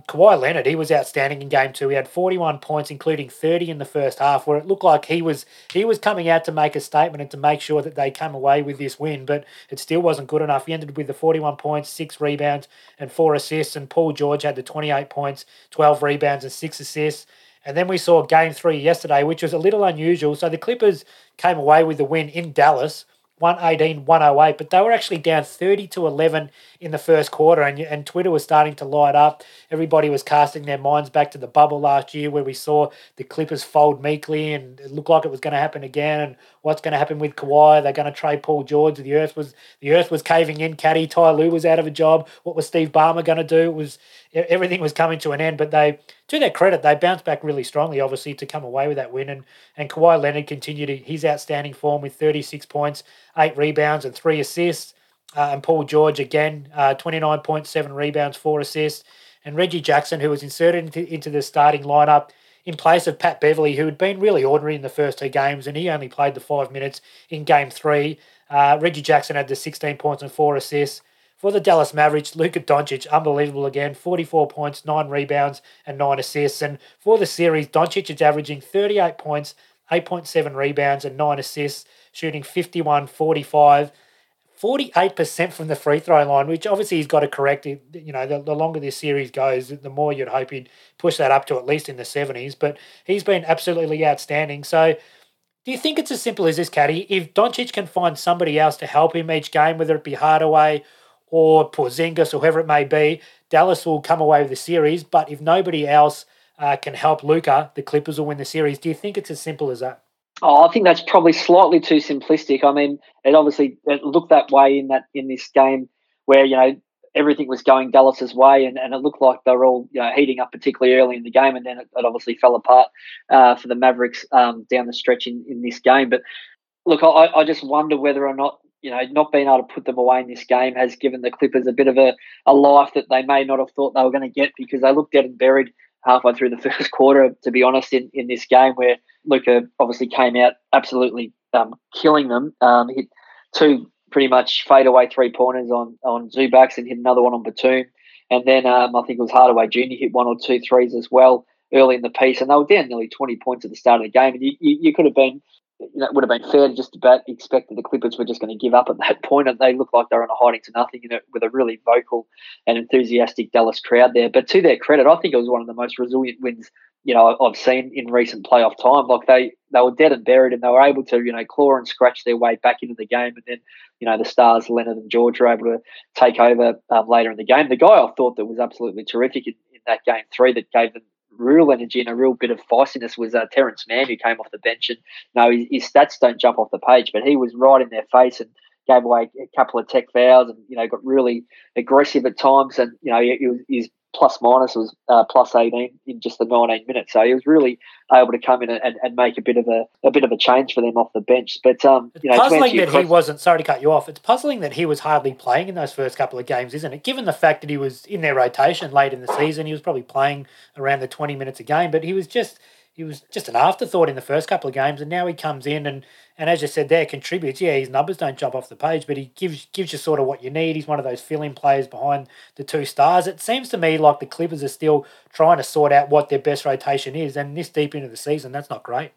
Kawhi Leonard, he was outstanding in game two. He had 41 points, including 30 in the first half, where it looked like he was he was coming out to make a statement and to make sure that they came away with this win, but it still wasn't good enough. He ended with the 41 points, six rebounds, and four assists, and Paul George had the 28 points, 12 rebounds, and six assists. And then we saw game three yesterday, which was a little unusual. So the Clippers came away with the win in Dallas, 118 108, but they were actually down 30 to 11 in the first quarter, and, and Twitter was starting to light up. Everybody was casting their minds back to the bubble last year where we saw the Clippers fold meekly, and it looked like it was going to happen again. And what's going to happen with Kawhi. They're going to trade Paul George. The earth was the earth was caving in. Caddy Ty Lue was out of a job. What was Steve Ballmer going to do? It was everything was coming to an end. But they, to their credit, they bounced back really strongly. Obviously, to come away with that win, and and Kawhi Leonard continued his outstanding form with 36 points, eight rebounds, and three assists. Uh, and Paul George again, uh, 29.7 rebounds, four assists. And Reggie Jackson, who was inserted into, into the starting lineup in place of Pat Beverley, who had been really ordinary in the first two games, and he only played the five minutes in game three. Uh, Reggie Jackson had the 16 points and four assists. For the Dallas Mavericks, Luka Doncic, unbelievable again, 44 points, 9 rebounds, and 9 assists. And for the series, Doncic is averaging 38 points, 8.7 rebounds, and 9 assists, shooting 51 45. 48% from the free throw line, which obviously he's got to correct. You know, the, the longer this series goes, the more you'd hope he'd push that up to at least in the 70s. But he's been absolutely outstanding. So, do you think it's as simple as this, Caddy? If Doncic can find somebody else to help him each game, whether it be Hardaway or Porzingis or whoever it may be, Dallas will come away with the series. But if nobody else uh, can help Luka, the Clippers will win the series. Do you think it's as simple as that? Oh, I think that's probably slightly too simplistic. I mean, it obviously it looked that way in that in this game where you know everything was going Dallas's way, and, and it looked like they were all you know heating up particularly early in the game, and then it, it obviously fell apart uh, for the Mavericks um, down the stretch in, in this game. But look, I, I just wonder whether or not you know not being able to put them away in this game has given the Clippers a bit of a, a life that they may not have thought they were going to get because they looked dead and buried halfway through the first quarter, to be honest, in, in this game where Luka obviously came out absolutely um, killing them. Um, hit two pretty much fadeaway three pointers on, on Zubac and hit another one on Batum. And then um, I think it was Hardaway Jr. hit one or two threes as well early in the piece. And they were down nearly 20 points at the start of the game. And you, you, you could have been you know, it would have been fair to just about expect that the Clippers were just going to give up at that point, and they looked like they were on a hiding to nothing you know, with a really vocal and enthusiastic Dallas crowd there. But to their credit, I think it was one of the most resilient wins you know I've seen in recent playoff time. Like they they were dead and buried, and they were able to you know claw and scratch their way back into the game, and then you know the stars Leonard and George were able to take over um, later in the game. The guy I thought that was absolutely terrific in, in that game three that gave them real energy and a real bit of feistiness was uh, Terance Mann, who came off the bench. And know, his, his, stats don't jump off the page, but he was right in their face and gave away a couple of tech fouls and you know got really aggressive at times. And you know, he, he was, his plus minus was uh, plus 18 in just the 19 minutes. So he was really able to come in and, and make a bit of a, a bit of a change for them off the bench. But um, you know, puzzling that he wasn't. Sorry to cut you off. It's puzzling that he was hardly playing in those first couple of games, isn't it? Given the fact that he was in their rotation late in the season, he was probably playing around the 20 minutes a game, but he was just he was just an afterthought in the first couple of games, and now he comes in and, and as you said there, contributes. Yeah, his numbers don't jump off the page, but he gives gives you sort of what you need. He's one of those filling players behind the two stars. It seems to me like the Clippers are still trying to sort out what their best rotation is, and this deep into the season, that's not great.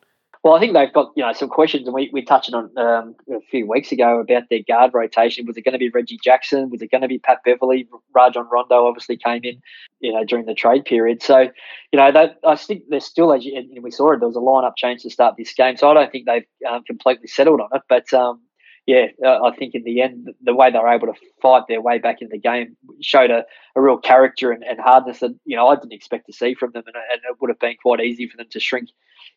Well, I think they've got you know some questions, and we, we touched on um, a few weeks ago about their guard rotation. Was it going to be Reggie Jackson? Was it going to be Pat Beverley? Rajon Rondo obviously came in, you know, during the trade period. So, you know, they, I think they're still, as you, we saw it, there was a lineup change to start this game. So I don't think they've um, completely settled on it. But um, yeah, uh, I think in the end, the way they were able to fight their way back in the game showed a, a real character and, and hardness that you know I didn't expect to see from them, and, and it would have been quite easy for them to shrink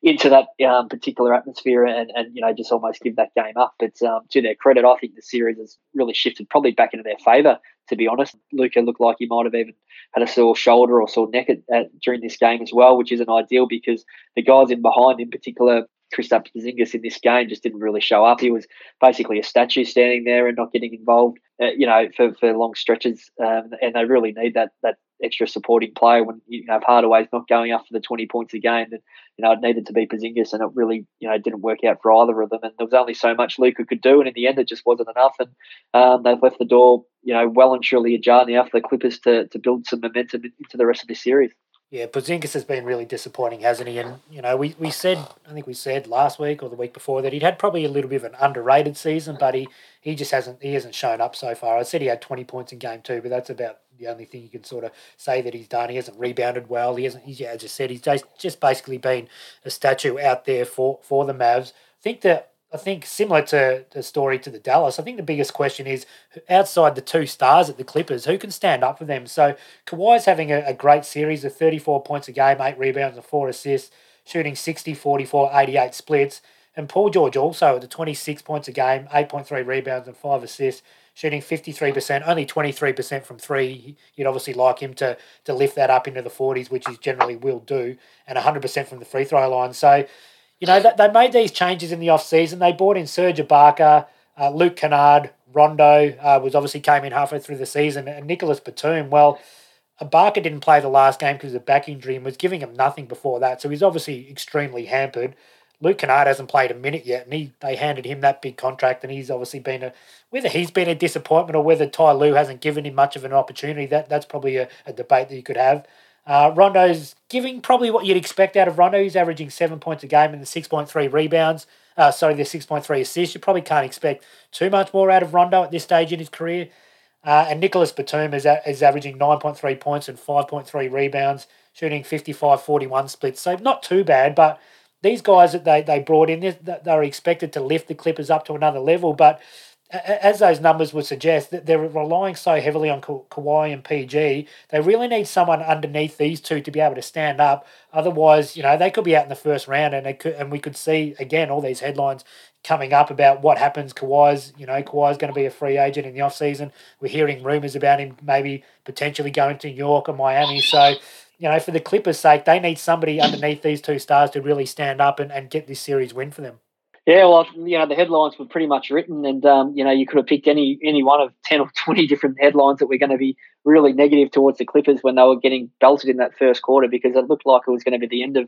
into that um, particular atmosphere and, and you know just almost give that game up. But um, to their credit, I think the series has really shifted probably back into their favour. To be honest, Luka looked like he might have even had a sore shoulder or sore neck at, at, during this game as well, which isn't ideal because the guys in behind, in particular Kristaps Porzingis in this game just didn't really show up. He was basically a statue standing there and not getting involved, uh, you know, for, for long stretches. Um, and they really need that that extra supporting player when you know if Hardaway's not going up for the twenty points a game, then you know it needed to be Porzingis, and it really you know didn't work out for either of them. And there was only so much Luka could do, and in the end, it just wasn't enough. And um, they've left the door, you know, well and truly ajar now for the Clippers to to build some momentum into the rest of this series. Yeah, Porzingis has been really disappointing, hasn't he? And you know, we, we said I think we said last week or the week before that he'd had probably a little bit of an underrated season, but he, he just hasn't he hasn't shown up so far. I said he had twenty points in game two, but that's about the only thing you can sort of say that he's done. He hasn't rebounded well. He hasn't. He's, as just said, he's just just basically been a statue out there for for the Mavs. I think that I think similar to the story to the Dallas, I think the biggest question is outside the two stars at the Clippers, who can stand up for them? So Kawhi's having a, a great series of 34 points a game, eight rebounds and four assists, shooting 60, 44, 88 splits. And Paul George also at the 26 points a game, 8.3 rebounds and 5 assists, shooting 53%, only 23% from three. You'd obviously like him to, to lift that up into the 40s, which he generally will do, and 100% from the free throw line. So, you know, they made these changes in the off-season. They brought in Serge Ibaka, uh, Luke Kennard, Rondo uh, was obviously came in halfway through the season, and Nicolas Batum, well, Ibaka didn't play the last game because of back injury and was giving him nothing before that, so he's obviously extremely hampered. Luke Kennard hasn't played a minute yet, and he they handed him that big contract, and he's obviously been a whether he's been a disappointment or whether Ty Lue hasn't given him much of an opportunity. That that's probably a, a debate that you could have. Uh, Rondo's giving probably what you'd expect out of Rondo. He's averaging seven points a game and the six point three rebounds. Uh, sorry, the six point three assists. You probably can't expect too much more out of Rondo at this stage in his career. Uh, and Nicolas Batum is, a, is averaging 9.3 points and 5.3 rebounds, shooting 55 41 splits. So not too bad, but these guys that they, they brought in, they are expected to lift the Clippers up to another level. But as those numbers would suggest, that they're relying so heavily on Ka- Kawhi and PG, they really need someone underneath these two to be able to stand up. Otherwise, you know, they could be out in the first round, and could, and we could see again all these headlines coming up about what happens. Kawhi's, you know, Kawhi's going to be a free agent in the off season. We're hearing rumors about him maybe potentially going to New York or Miami. So you know, for the Clippers' sake, they need somebody underneath these two stars to really stand up and, and get this series win for them. Yeah, well, you know, the headlines were pretty much written, and um, you know, you could have picked any any one of ten or twenty different headlines that were going to be really negative towards the Clippers when they were getting belted in that first quarter because it looked like it was going to be the end of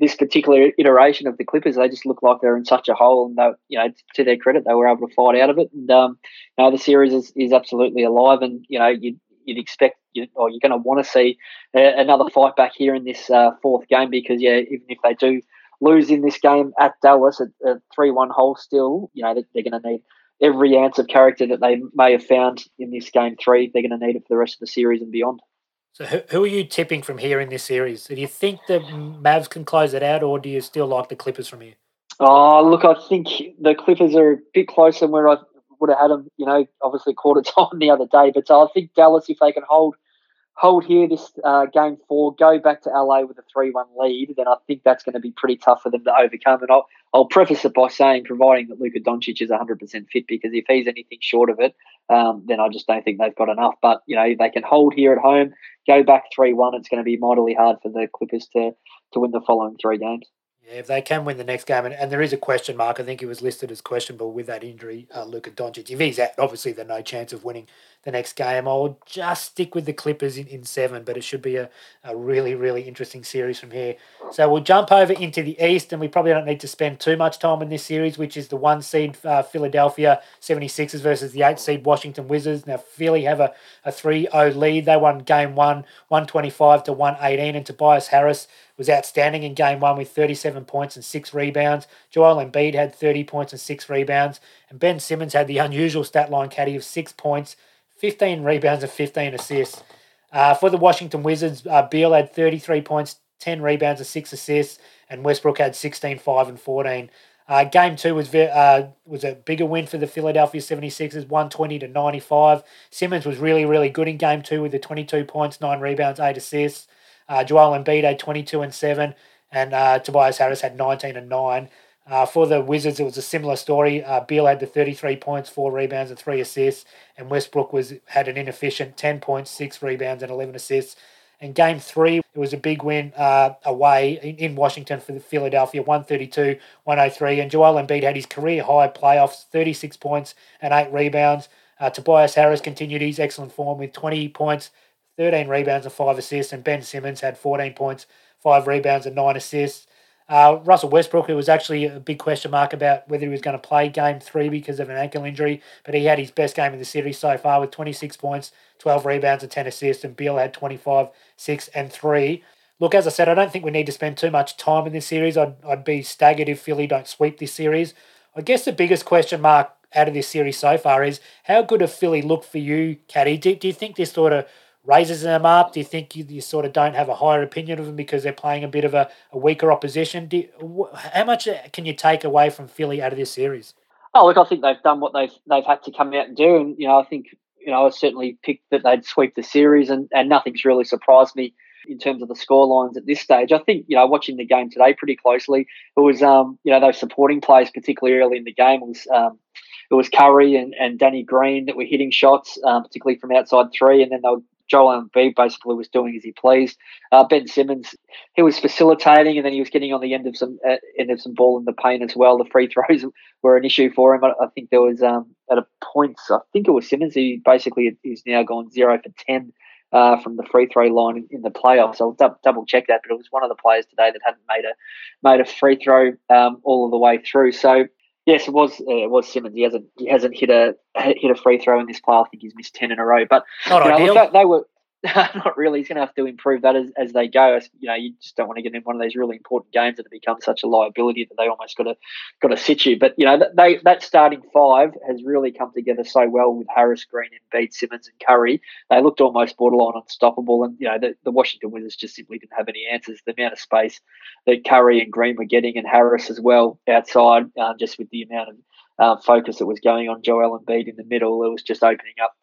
this particular iteration of the Clippers. They just looked like they're in such a hole, and they, you know, to their credit, they were able to fight out of it. And um, you the series is, is absolutely alive, and you know, you you'd expect you, or you're going to want to see another fight back here in this uh, fourth game because yeah, even if they do lose in this game at Dallas at a three-one hole, still you know they're going to need every ounce of character that they may have found in this game three. They're going to need it for the rest of the series and beyond. So who, who are you tipping from here in this series? Do you think the Mavs can close it out, or do you still like the Clippers from here? Oh, look, I think the Clippers are a bit closer than where I would have had them, you know, obviously quarter time the other day. But I think Dallas, if they can hold hold here this uh, game four, go back to LA with a three one lead, then I think that's going to be pretty tough for them to overcome. And I'll I'll preface it by saying, providing that Luka Doncic is 100 percent fit, because if he's anything short of it, um, then I just don't think they've got enough. But you know, they can hold here at home, go back three one. It's going to be mightily hard for the Clippers to to win the following three games. Yeah, if they can win the next game, and, and there is a question mark, I think he was listed as questionable with that injury, uh, Luka Doncic. If he's out, obviously there's no chance of winning the next game. I'll just stick with the Clippers in, in seven, but it should be a, a really, really interesting series from here. So we'll jump over into the East, and we probably don't need to spend too much time in this series, which is the one seed uh, Philadelphia 76ers versus the eight seed Washington Wizards. Now, Philly have a, a 3 0 lead. They won game one, 125 to 118, and Tobias Harris was outstanding in game one with 37 points and six rebounds. Joel Embiid had 30 points and six rebounds. And Ben Simmons had the unusual stat line caddy of six points 15 rebounds and 15 assists. Uh, for the Washington Wizards, uh, Beal had 33 points, 10 rebounds and 6 assists, and Westbrook had 16, 5, and 14. Uh, game two was uh, was a bigger win for the Philadelphia 76ers, 120 to 95. Simmons was really, really good in game two with the 22 points, 9 rebounds, 8 assists. Uh, Joel Embiid had 22 and 7, and uh, Tobias Harris had 19 and 9. Uh, for the Wizards, it was a similar story. Uh, Beal had the 33 points, four rebounds, and three assists, and Westbrook was had an inefficient 10 points, six rebounds, and 11 assists. And game three, it was a big win uh, away in, in, Washington for the Philadelphia, 132 103. And Joel Embiid had his career high playoffs, 36 points and eight rebounds. Uh, Tobias Harris continued his excellent form with 20 points, 13 rebounds, and five assists. And Ben Simmons had 14 points, five rebounds, and nine assists. Uh, Russell Westbrook, it was actually a big question mark about whether he was going to play game three because of an ankle injury, but he had his best game in the series so far with 26 points, 12 rebounds, and 10 assists, and Beal had 25, 6, and 3. Look, as I said, I don't think we need to spend too much time in this series. I'd, I'd be staggered if Philly don't sweep this series. I guess the biggest question mark out of this series so far is how good have Philly looked for you, Caddy? Do, do you think this sort of raises them up? Do you think you, you, sort of don't have a higher opinion of them because they're playing a bit of a, a weaker opposition? Do you, how much uh, can you take away from Philly out of this series? Oh, look, I think they've done what they've they've had to come out and do, and you know, I think you know, I certainly picked that they'd sweep the series, and, and nothing's really surprised me in terms of the score lines at this stage. I think, you know, watching the game today pretty closely, it was, um, you know, those supporting players, particularly early in the game, was um, it was Curry and, and Danny Green that were hitting shots, um, particularly from outside three, and then they were Joel Embiid basically was doing as he pleased. Uh, ben Simmons, he was facilitating, and then he was getting on the end of some uh, end of some ball in the paint as well. The free throws were an issue for him. I, think there was um, at a point, I think it was Simmons. He basically is now gone zero for ten uh, from the free throw line in, in the playoffs. I'll double check that, but it was one of the players today that hadn't made a made a free throw um, all of the way through. So Yes, it was. Uh, it was Simmons. He hasn't. He hasn't hit a hit a free throw in this play. I think he's missed ten in a row. But not ideal. Know, they were not really. He's going to have to improve that as, as they go. You know, you just don't want to get in one of these really important games that become such a liability that they almost got to got to sit you. But you know, they that starting five has really come together so well with Harris, Green, and Beat Simmons and Curry. They looked almost borderline unstoppable, and you know, the, the Washington Wizards just simply didn't have any answers. The amount of space that Curry and Green were getting, and Harris as well outside, uh, just with the amount of uh, focus that was going on Joel Embiid in the middle. It was just opening up,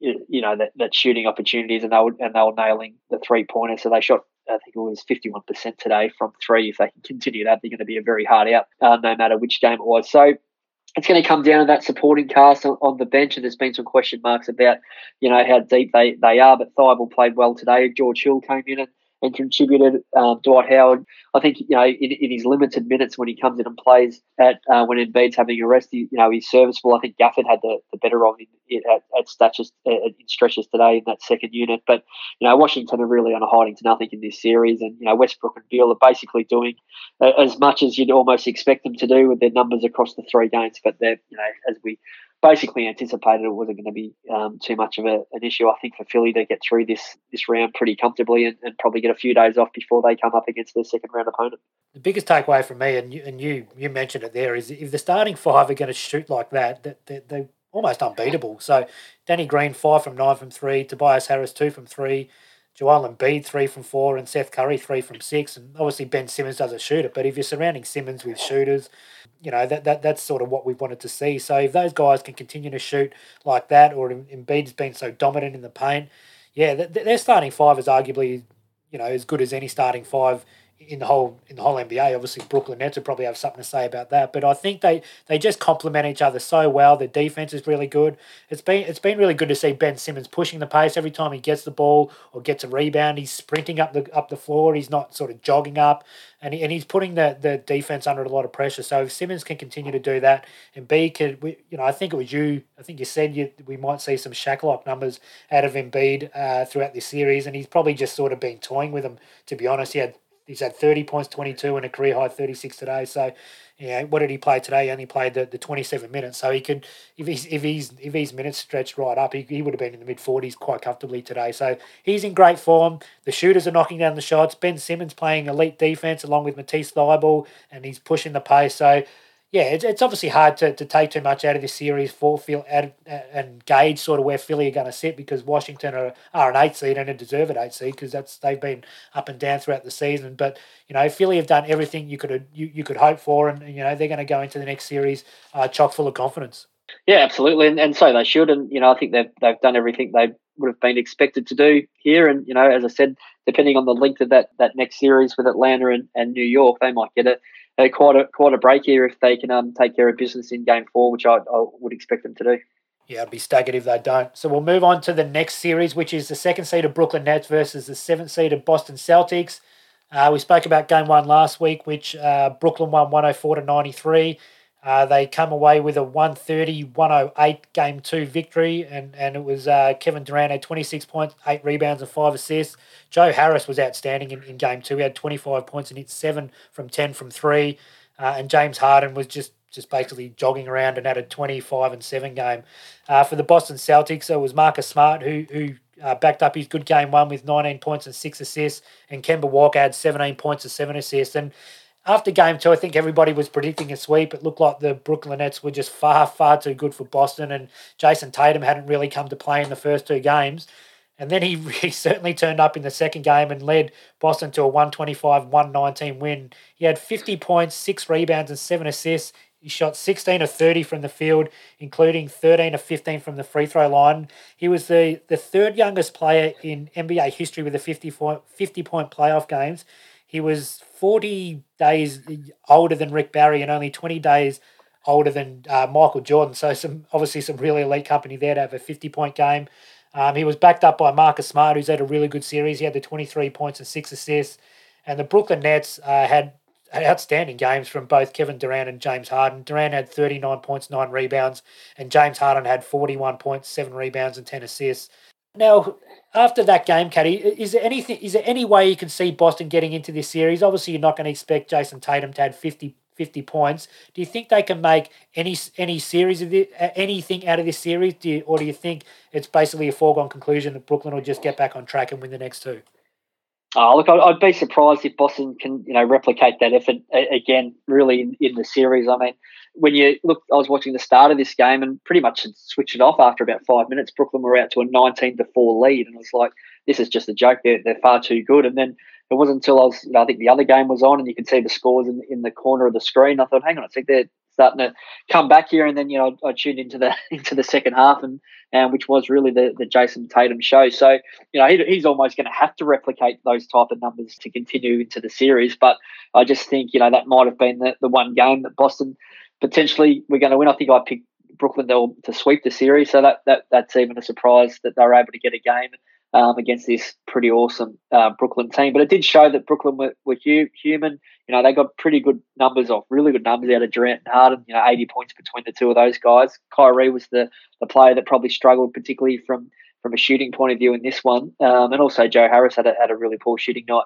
you know, that, shooting opportunities, and they were and they were nailing the three pointers. So they shot. I think it was 51% today from three. If they can continue that, they're going to be a very hard out, uh, no matter which game it was. So it's going to come down to that supporting cast on, the bench, and there's been some question marks about, you know, how deep they, they are. But Thybulle played well today. George Hill came in and and contributed. Um, Dwight Howard, I think you know, in, in, his limited minutes when he comes in and plays at uh, when Embiid's having a rest, he, you know, he's serviceable. I think Gafford had the, the better of him at, at stretches uh, in stretches today in that second unit. But you know, Washington are really on a hiding to nothing in this series, and you know, Westbrook and Beal are basically doing uh, as much as you'd almost expect them to do with their numbers across the three games. But they're you know, as we basically anticipated it wasn't going to be um, too much of a, an issue. I think for Philly to get through this this round pretty comfortably and, and, probably get a few days off before they come up against their second round opponent. The biggest takeaway from me, and you, and you you mentioned it there, is if the starting five are going to shoot like that, that, that they're almost unbeatable. So Danny Green five from nine from three, Tobias Harris two from three. Joel Embiid three from four and Seth Curry three from six, and obviously Ben Simmons doesn't shoot it. But if you're surrounding Simmons with shooters, you know that, that that's sort of what we wanted to see. So if those guys can continue to shoot like that, or Embiid's been so dominant in the paint, yeah, their starting five is arguably you know as good as any starting five in the whole in the whole NBA. Obviously, Brooklyn Nets would probably have something to say about that. But I think they, they just complement each other so well. The defense is really good. It's been it's been really good to see Ben Simmons pushing the pace every time he gets the ball or gets a rebound. He's sprinting up the up the floor. He's not sort of jogging up, and he, and he's putting the, the defense under a lot of pressure. So if Simmons can continue to do that, and B could we, you know I think it was you I think you said you, we might see some Shaq numbers out of Embiid uh, throughout this series, and he's probably just sort of been toying with them. To be honest, he had he's had 30 points, 22, and a career high 36 today. So, know, what did he play today? He only played the, the 27 minutes. So he could, if he's if he's if his minutes stretched right up, he, he would have been in the mid 40s quite comfortably today. So he's in great form. The shooters are knocking down the shots. Ben Simmons playing elite defense along with Matisse Thybulle, and he's pushing the pace. So yeah, it's, it's obviously hard to, to take too much out of this series for Phil and gauge sort of where Philly are going to sit because Washington are, are an eight seed and a deserved eight seed because that's they've been up and down throughout the season. But you know, Philly have done everything you could you, you could hope for, and you know they're going to go into the next series uh, chock full of confidence. Yeah, absolutely, and, and so they should. And you know, I think they've they've done everything they would have been expected to do here. And you know, as I said, depending on the length of that that next series with Atlanta and, and New York, they might get a quite a quite a break here if they can um, take care of business in game four, which I, I would expect them to do. Yeah, I'd be staggered if they don't. So we'll move on to the next series, which is the second seed of Brooklyn Nets versus the seventh seed of Boston Celtics. Uh, we spoke about game one last week, which uh, Brooklyn won 104 to 93. Uh, they come away with a 130 108 game two victory, and, and it was uh, Kevin Durant had 26 points, eight rebounds, and five assists. Joe Harris was outstanding in, in game two. He had 25 points and hit seven from 10 from three. Uh, and James Harden was just just basically jogging around and had a 25 and 7 game. Uh, for the Boston Celtics, it was Marcus Smart who, who uh, backed up his good game one with 19 points and 6 assists, and Kemba Walker had 17 points and 7 assists. And after game two, I think everybody was predicting a sweep. It looked like the Brooklyn Nets were just far, far too good for Boston, and Jayson Tatum hadn't really come to play in the first two games. And then he, he certainly turned up in the second game and led Boston to a 125 119 win. He had 50 points, six rebounds, and seven assists. He shot 16 of 30 from the field, including 13 of 15 from the free throw line. He was the, the third youngest player in NBA history with a 50 point, 50 point playoff games. He was 40 days older than Rick Barry and only 20 days older than uh, Michael Jordan. So some obviously some really elite company there to have a 50 point game. Um, he was backed up by Marcus Smart, who's had a really good series. He had the 23 points and six assists. And the Brooklyn Nets uh, had outstanding games from both Kevin Durant and James Harden. Durant had 39 points, 9 rebounds, and James Harden had 41 points, 7 rebounds, and 10 assists. Now, after that game, Caddy, is there anything? Is there any way you can see Boston getting into this series? Obviously, you're not going to expect Jayson Tatum to have 50 50 points. Do you think they can make any any series of the, anything out of this series, do you, or do you think it's basically a foregone conclusion that Brooklyn will just get back on track and win the next two? Oh, look, I'd be surprised if Boston can, you know, replicate that effort again. Really, in, in the series. I mean, when you look, I was watching the start of this game and pretty much switched it off after about five minutes. Brooklyn were out to a nineteen to four lead, and I was like, "This is just a joke. They're, they're far too good." And then it wasn't until I was, you know, I think the other game was on and you could see the scores in, in the corner of the screen. I thought, hang on, I think they're starting to come back here. And then, you know, I, I tuned into the into the second half and, and which was really the, the Jayson Tatum show. So, you know, he, he's almost going to have to replicate those type of numbers to continue into the series. But I just think, you know, that might have been the, the one game that Boston potentially we're going to win. I think I picked Brooklyn to sweep the series. So that, that that's even a surprise that they were able to get a game um, against this pretty awesome uh, Brooklyn team. But it did show that Brooklyn were, were hu- human. You know, they got pretty good numbers off, really good numbers out of Durant and Harden. You know, 80 points between the two of those guys. Kyrie was the, the player that probably struggled, particularly from from a shooting point of view in this one. Um, and also Joe Harris had a, had a really poor shooting night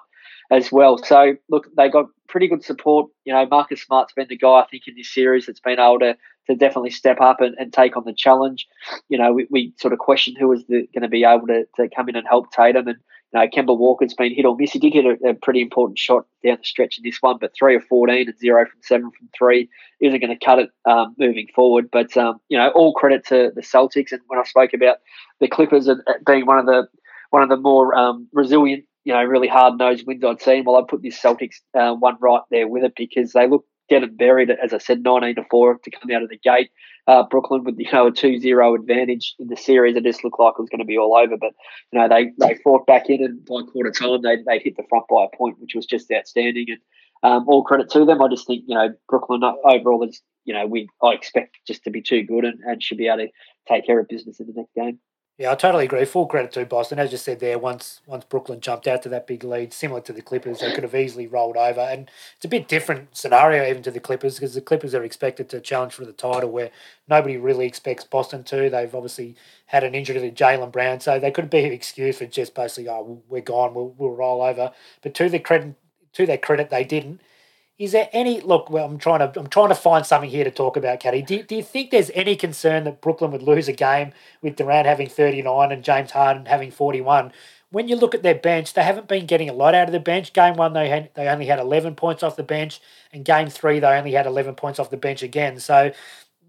as well. So look, they got pretty good support. You know, Marcus Smart's been the guy I think in this series that's been able to to definitely step up and, and take on the challenge. You know, we, we sort of questioned who was going to be able to, to come in and help Tatum. And, you know, Kemba Walker's been hit or miss. He did hit a, a, pretty important shot down the stretch in this one, but three or 14 and zero from seven from three isn't going to cut it um, moving forward. But, um, you know, all credit to the Celtics. And when I spoke about the Clippers and being one of the one of the more um, resilient you know, really hard nosed wins I'd seen. Well, I put this Celtics uh, one right there with it because they look dead and buried, as I said, 19 to 4 to come out of the gate. Uh, Brooklyn with you know a 2-0 advantage in the series. It just looked like it was going to be all over, but you know they, they fought back in, and by quarter time they they hit the front by a point, which was just outstanding. And um, all credit to them. I just think you know Brooklyn overall is you know we I expect just to be too good and, and should be able to take care of business in the next game. Yeah, I totally agree. Full credit to Boston. As you said there, once once Brooklyn jumped out to that big lead, similar to the Clippers, they could have easily rolled over. And it's a bit different scenario even to the Clippers because the Clippers are expected to challenge for the title where nobody really expects Boston to. They've obviously had an injury to Jaylen Brown, so they could be an excuse for just basically, oh, we're gone, we'll, we'll roll over. But to the credit, to their credit, they didn't. Is there any look? Well, I'm trying to I'm trying to find something here to talk about, Caddy. Do, do you think there's any concern that Brooklyn would lose a game with Durant having 39 and James Harden having 41? When you look at their bench, they haven't been getting a lot out of the bench. Game one, they had they only had 11 points off the bench, and game three, they only had 11 points off the bench again. So,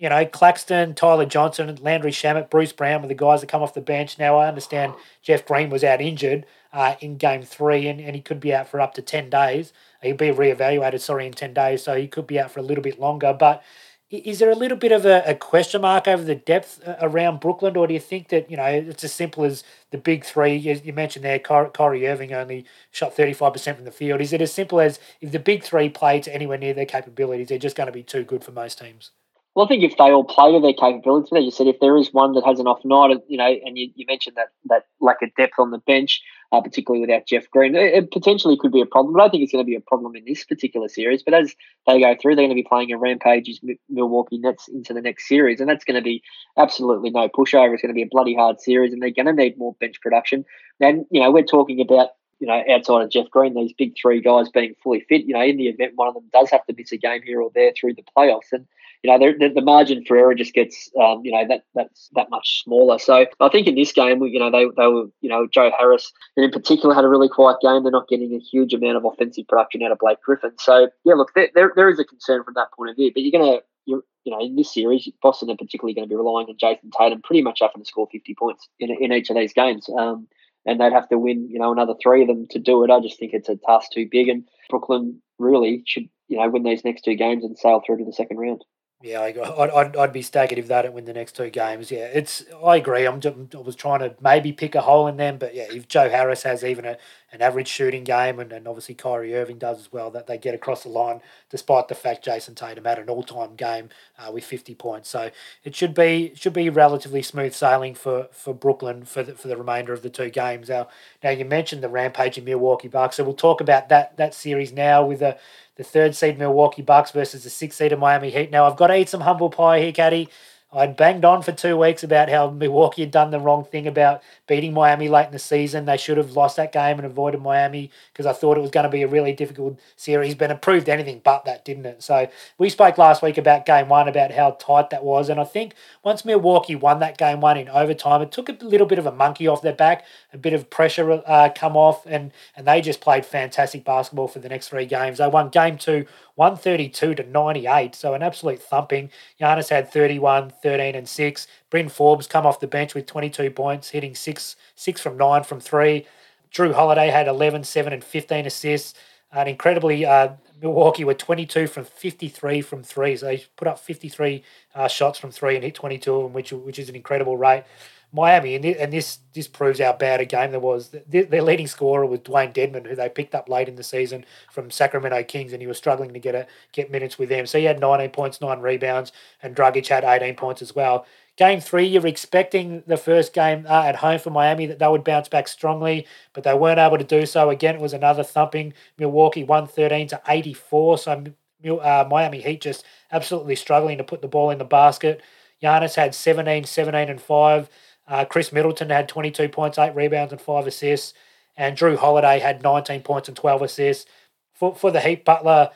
you know, Claxton, Tyler Johnson, Landry Shamet, Bruce Brown were the guys that come off the bench. Now I understand Jeff Green was out injured uh, in game three, and, and he could be out for up to 10 days he'll be reevaluated, sorry, in 10 days, so he could be out for a little bit longer. But is there a little bit of a, a question mark over the depth uh, around Brooklyn, or do you think that, you know, it's as simple as the big three? You, you mentioned there, Kyrie Irving only shot 35% from the field. Is it as simple as if the big three play to anywhere near their capabilities, they're just going to be too good for most teams? Well, I think if they all play to their capability, like you said, if there is one that has an off night, you know, and you, you mentioned that that lack of depth on the bench, uh, particularly without Jeff Green, it, it, potentially could be a problem. But I think it's going to be a problem in this particular series. But as they go through, they're going to be playing a Rampage's Milwaukee Nets into the next series, and that's going to be absolutely no pushover. It's going to be a bloody hard series, and they're going to need more bench production. And you know, we're talking about you know, outside of Jeff Green, these big three guys being fully fit, you know, in the event one of them does have to miss a game here or there through the playoffs, and you know, the, the margin for error just gets, um, you know, that that's that much smaller. So I think in this game, you know, they, they were, you know, Joe Harris in particular had a really quiet game. They're not getting a huge amount of offensive production out of Blake Griffin. So yeah, look, there, there, there is a concern from that point of view. But you're going to, you're, you know, in this series, Boston are particularly going to be relying on Jayson Tatum pretty much having to score 50 points in, in each of these games. Um, and they'd have to win, you know, another three of them to do it. I just think it's a task too big. And Brooklyn really should, you know, win these next two games and sail through to the second round. Yeah, I, I'd, I'd be staggered if they don't win the next two games. Yeah, it's I agree. I'm just, I was trying to maybe pick a hole in them, but yeah, if Joe Harris has even a, an average shooting game, and, and obviously Kyrie Irving does as well, that they get across the line, despite the fact Jayson Tatum had an all time game uh, with 50 points. So it should be should be relatively smooth sailing for, for Brooklyn for the, for the remainder of the two games. Now, now you mentioned the rampage in Milwaukee Bucks, so we'll talk about that that series now with a the third seed Milwaukee Bucks versus the sixth seed of Miami Heat. Now, I've got to eat some humble pie here, Caddy. I'd banged on for two weeks about how Milwaukee had done the wrong thing about beating Miami late in the season. They should have lost that game and avoided Miami because I thought it was going to be a really difficult series, but it proved anything but that, didn't it? So we spoke last week about game one, about how tight that was. And I think once Milwaukee won that game one in overtime, it took a little bit of a monkey off their back, a bit of pressure uh, come off, and, and they just played fantastic basketball for the next three games. They won game two 132 to 98. So an absolute thumping. Giannis had 31, 13, and 6. Bryn Forbes come off the bench with 22 points, hitting 6, 6 from 9 from 3. Jrue Holiday had 11, 7, and 15 assists. And incredibly, uh, Milwaukee were 22 from 53 from 3. So they put up 53 uh, shots from 3 and hit 22 of them, which, which is an incredible rate. Miami, and, this this proves how bad a game there was. Their leading scorer was Dewayne Dedmon, who they picked up late in the season from Sacramento Kings, and he was struggling to get a, get minutes with them. So he had 19 points, nine rebounds, and Dragic had 18 points as well. Game three, you're expecting the first game uh, at home for Miami that they would bounce back strongly, but they weren't able to do so. Again, it was another thumping. Milwaukee 113 to 84. So uh, Miami Heat just absolutely struggling to put the ball in the basket. Giannis had 17, 17, and 5. Uh, Khris Middleton had 22 points, 8 rebounds, and 5 assists. And Jrue Holiday had 19 points and 12 assists. For, for the Heat, Butler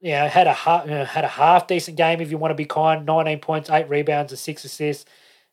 you know, had a half, you know, had a half decent game if you want to be kind. 19 points, 8 rebounds, and 6 assists.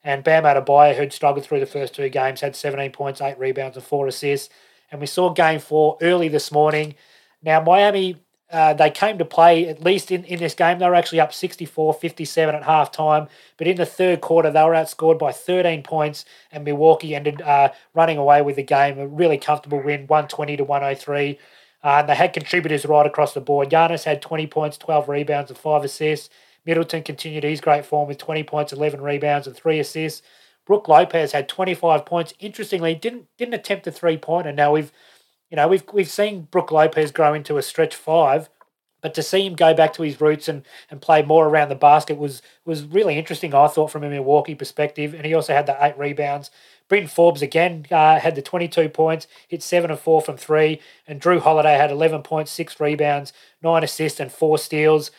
And Bam Adebayo, who'd struggled through the first two games, had 17 points, 8 rebounds, and 4 assists. And we saw game four early this morning. Now, Miami uh, they came to play, at least in, in this game, they were actually up 64 57 at half time. But in the third quarter, they were outscored by 13 points, and Milwaukee ended uh, running away with the game. A really comfortable win, 120 to 103. Uh, and they had contributors right across the board. Giannis had 20 points, 12 rebounds, and 5 assists. Middleton continued his great form with 20 points, 11 rebounds, and 3 assists. Brook Lopez had 25 points. Interestingly, didn't didn't attempt a three pointer. Now we've you know, we've we've seen Brook Lopez grow into a stretch five, but to see him go back to his roots and, and play more around the basket was was really interesting. I thought from a Milwaukee perspective, and he also had the eight rebounds. Bryn Forbes again uh, had the 22 points, hit seven and four from three, and Jrue Holiday had 11 points, six rebounds, nine assists, and four steals.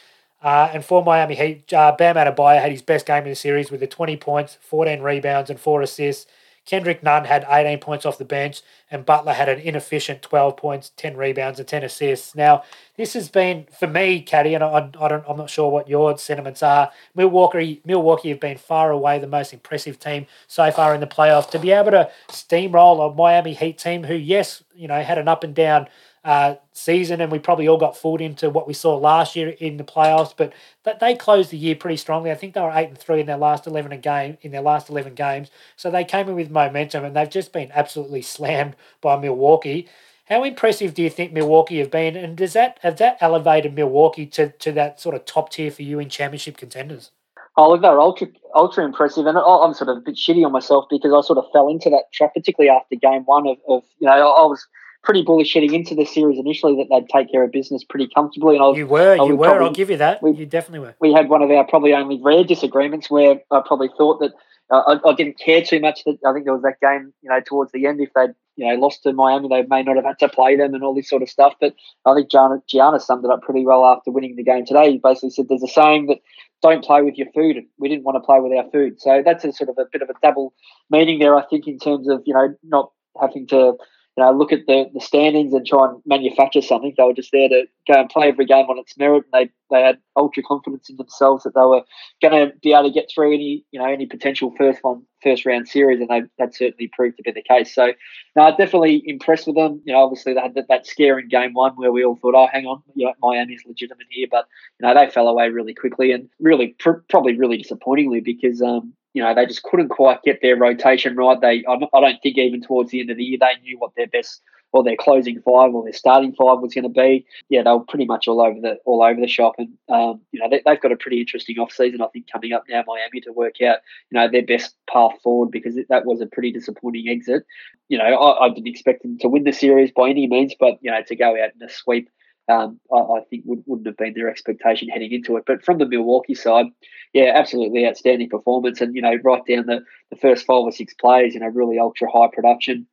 Uh, and for Miami Heat, uh, Bam Adebayo had his best game in the series with the 20 points, 14 rebounds, and four assists. Kendrick Nunn had 18 points off the bench, and Butler had an inefficient 12 points, 10 rebounds, and 10 assists. Now, this has been, for me, Caddy, and I, I don't, I'm not sure what your sentiments are. Milwaukee, Milwaukee have been far away the most impressive team so far in the playoffs. To be able to steamroll a Miami Heat team who, yes, you know, had an up and down uh, season, and we probably all got fooled into what we saw last year in the playoffs. But that they closed the year pretty strongly. I think they were eight and three in their last eleven game in their last eleven games. So they came in with momentum, and they've just been absolutely slammed by Milwaukee. How impressive do you think Milwaukee have been, and does that have that elevated Milwaukee to, to that sort of top tier for you in championship contenders? Oh, look, they're ultra ultra impressive, and I'm sort of a bit shitty on myself because I sort of fell into that trap, particularly after game one of, of you know I was pretty bullish heading into the series initially that they'd take care of business pretty comfortably. And I was, you were, you were. Probably, I'll give you that. We, you definitely were. We had one of our probably only rare disagreements where I probably thought that uh, I, I, didn't care too much. That I think there was that game, you know, towards the end, if they'd you know lost to Miami, they may not have had to play them and all this sort of stuff. But I think Gianna, Gianna summed it up pretty well after winning the game today. He basically said there's a saying that don't play with your food. We didn't want to play with our food. So that's a sort of a bit of a double meaning there, I think, in terms of, you know, not having to you know, look at the, the standings and try and manufacture something. They were just there to go and play every game on its merit. And they they had ultra confidence in themselves that they were going to be able to get through any you know any potential first one first round series, and they that certainly proved to be the case. So, no, definitely impressed with them. You know, obviously they had that, that scare in game one where we all thought, oh, hang on, you know, Miami's legitimate here, but you know they fell away really quickly and really pr- probably really disappointingly because um, you know, they just couldn't quite get their rotation right. They, I don't think even towards the end of the year, they knew what their best or their closing five or their starting five was going to be. Yeah, they were pretty much all over the all over the shop, and um, you know they, have got a pretty interesting off season. I think coming up now, Miami to work out you know their best path forward because that was a pretty disappointing exit. You know, I, I didn't expect them to win the series by any means, but you know to go out in a sweep um, I, I, think would, wouldn't have been their expectation heading into it. But from the Milwaukee side, yeah, absolutely outstanding performance. And, you know, right down the, the first five or six plays, you know, really ultra high production.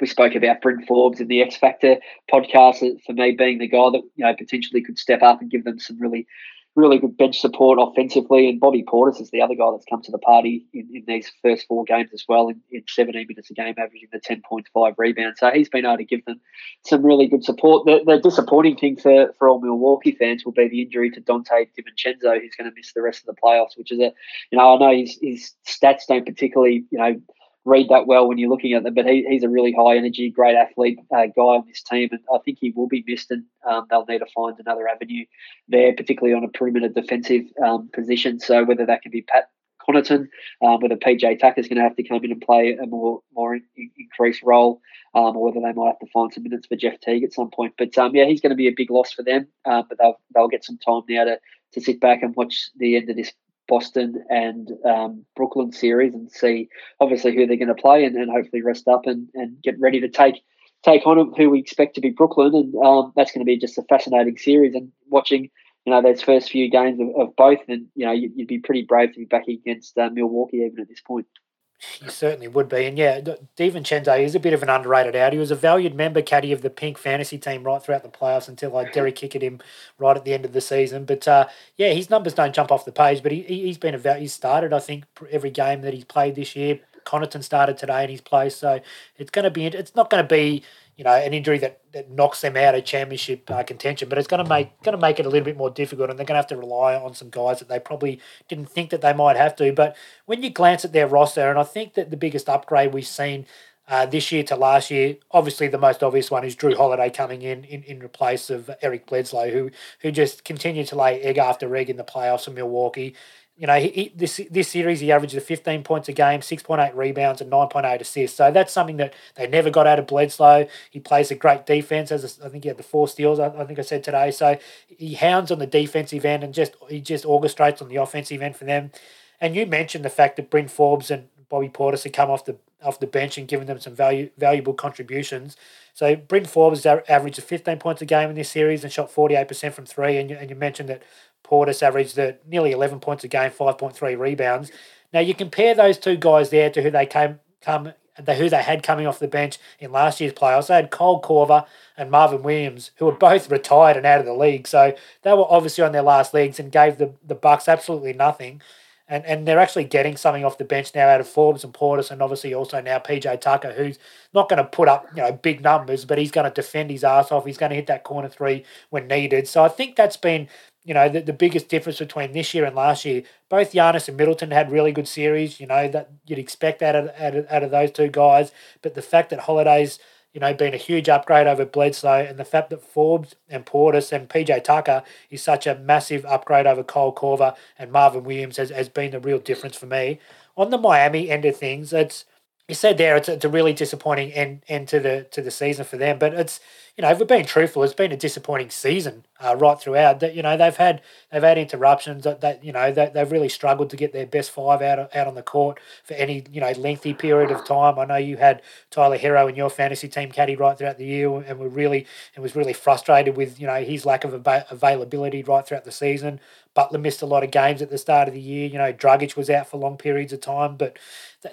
We spoke about Bryn Forbes in the X Factor podcast for me being the guy that, you know, potentially could step up and give them some really really good bench support offensively. And Bobby Portis is the other guy that's come to the party in, in these first four games as well, in, in 17 minutes a game, averaging the 10.5 rebounds. So he's been able to give them some really good support. The, the disappointing thing for, for all Milwaukee fans will be the injury to Donte DiVincenzo, who's going to miss the rest of the playoffs, which is a, you know, I know his, his stats don't particularly, you know, read that well when you're looking at them. But he, he's a really high energy, great athlete uh, guy on this team, and I think he will be missed. And um, they'll need to find another avenue there, particularly on a perimeter defensive um, position. So whether that can be Pat Connaughton, um, whether PJ Tucker's going to have to come in and play a more more in, increased role, um, or whether they might have to find some minutes for Jeff Teague at some point. But um, yeah, he's going to be a big loss for them. Uh, but they'll they'll get some time now to to sit back and watch the end of this Boston and um, Brooklyn series and see obviously who they're going to play and, and hopefully rest up and, and get ready to take take on who we expect to be Brooklyn and um, that's going to be just a fascinating series and watching you know those first few games of, of both and you know you'd, you'd, be pretty brave to be back against uh, Milwaukee even at this point. You certainly would be. And yeah, DiVincenzo is a bit of an underrated out. He was a valued member caddy of the Pink fantasy team right throughout the playoffs until I Derry kicked him right at the end of the season. But uh, yeah, his numbers don't jump off the page, but he, he's been a val- he's started, I think, every game that he's played this year. Connaughton started today in his place, so it's going to be it's not going to be you know, an injury that, that knocks them out of championship uh, contention. But it's going to make going to make it a little bit more difficult, and they're going to have to rely on some guys that they probably didn't think that they might have to. But when you glance at their roster, and I think that the biggest upgrade we've seen uh, this year to last year, obviously the most obvious one is Jrue Holiday coming in in, in place of Eric Bledsoe, who who just continued to lay egg after egg in the playoffs for Milwaukee you know, he, he, this this series he averages 15 points a game, 6.8 rebounds, and 9.8 assists. So that's something that they never got out of Bledsoe. He plays a great defense. As a, I think he had the four steals. I, I, think I said today. So he hounds on the defensive end and just he just orchestrates on the offensive end for them. And you mentioned the fact that Bryn Forbes and Bobby Portis had come off the off the bench and given them some value valuable contributions. So Bryn Forbes averaged 15 points a game in this series and shot 48% from three. And you, and you mentioned that Portis averaged the nearly 11 points a game, 5.3 rebounds. Now you compare those two guys there to who they came come the, who they had coming off the bench in last year's playoffs. They had Kyle Korver and Marvin Williams, who were both retired and out of the league. So they were obviously on their last legs and gave the, the Bucks absolutely nothing. And and they're actually getting something off the bench now out of Forbes and Portis and obviously also now PJ Tucker, who's not going to put up, you know, big numbers, but he's going to defend his ass off. He's going to hit that corner three when needed. So I think that's been you know, the, the biggest difference between this year and last year, both Giannis and Middleton had really good series, you know, that you'd expect that out of, out of, those two guys. But the fact that Holiday's, you know, been a huge upgrade over Bledsoe and the fact that Forbes and Portis and PJ Tucker is such a massive upgrade over Kyle Korver and Marvin Williams has, has been the real difference for me. On the Miami end of things, it's you said there it's, it's a really disappointing end, end to the to the season for them, but it's you know, if we're being truthful, it's been a disappointing season uh, right throughout. That you know they've had they've had interruptions that, that you know that they've really struggled to get their best five out out on the court for any you know lengthy period of time. I know you had Tyler Herro in your fantasy team caddy right throughout the year, and were really and was really frustrated with you know his lack of availability right throughout the season. Butler missed a lot of games at the start of the year. You know, Dragic was out for long periods of time, but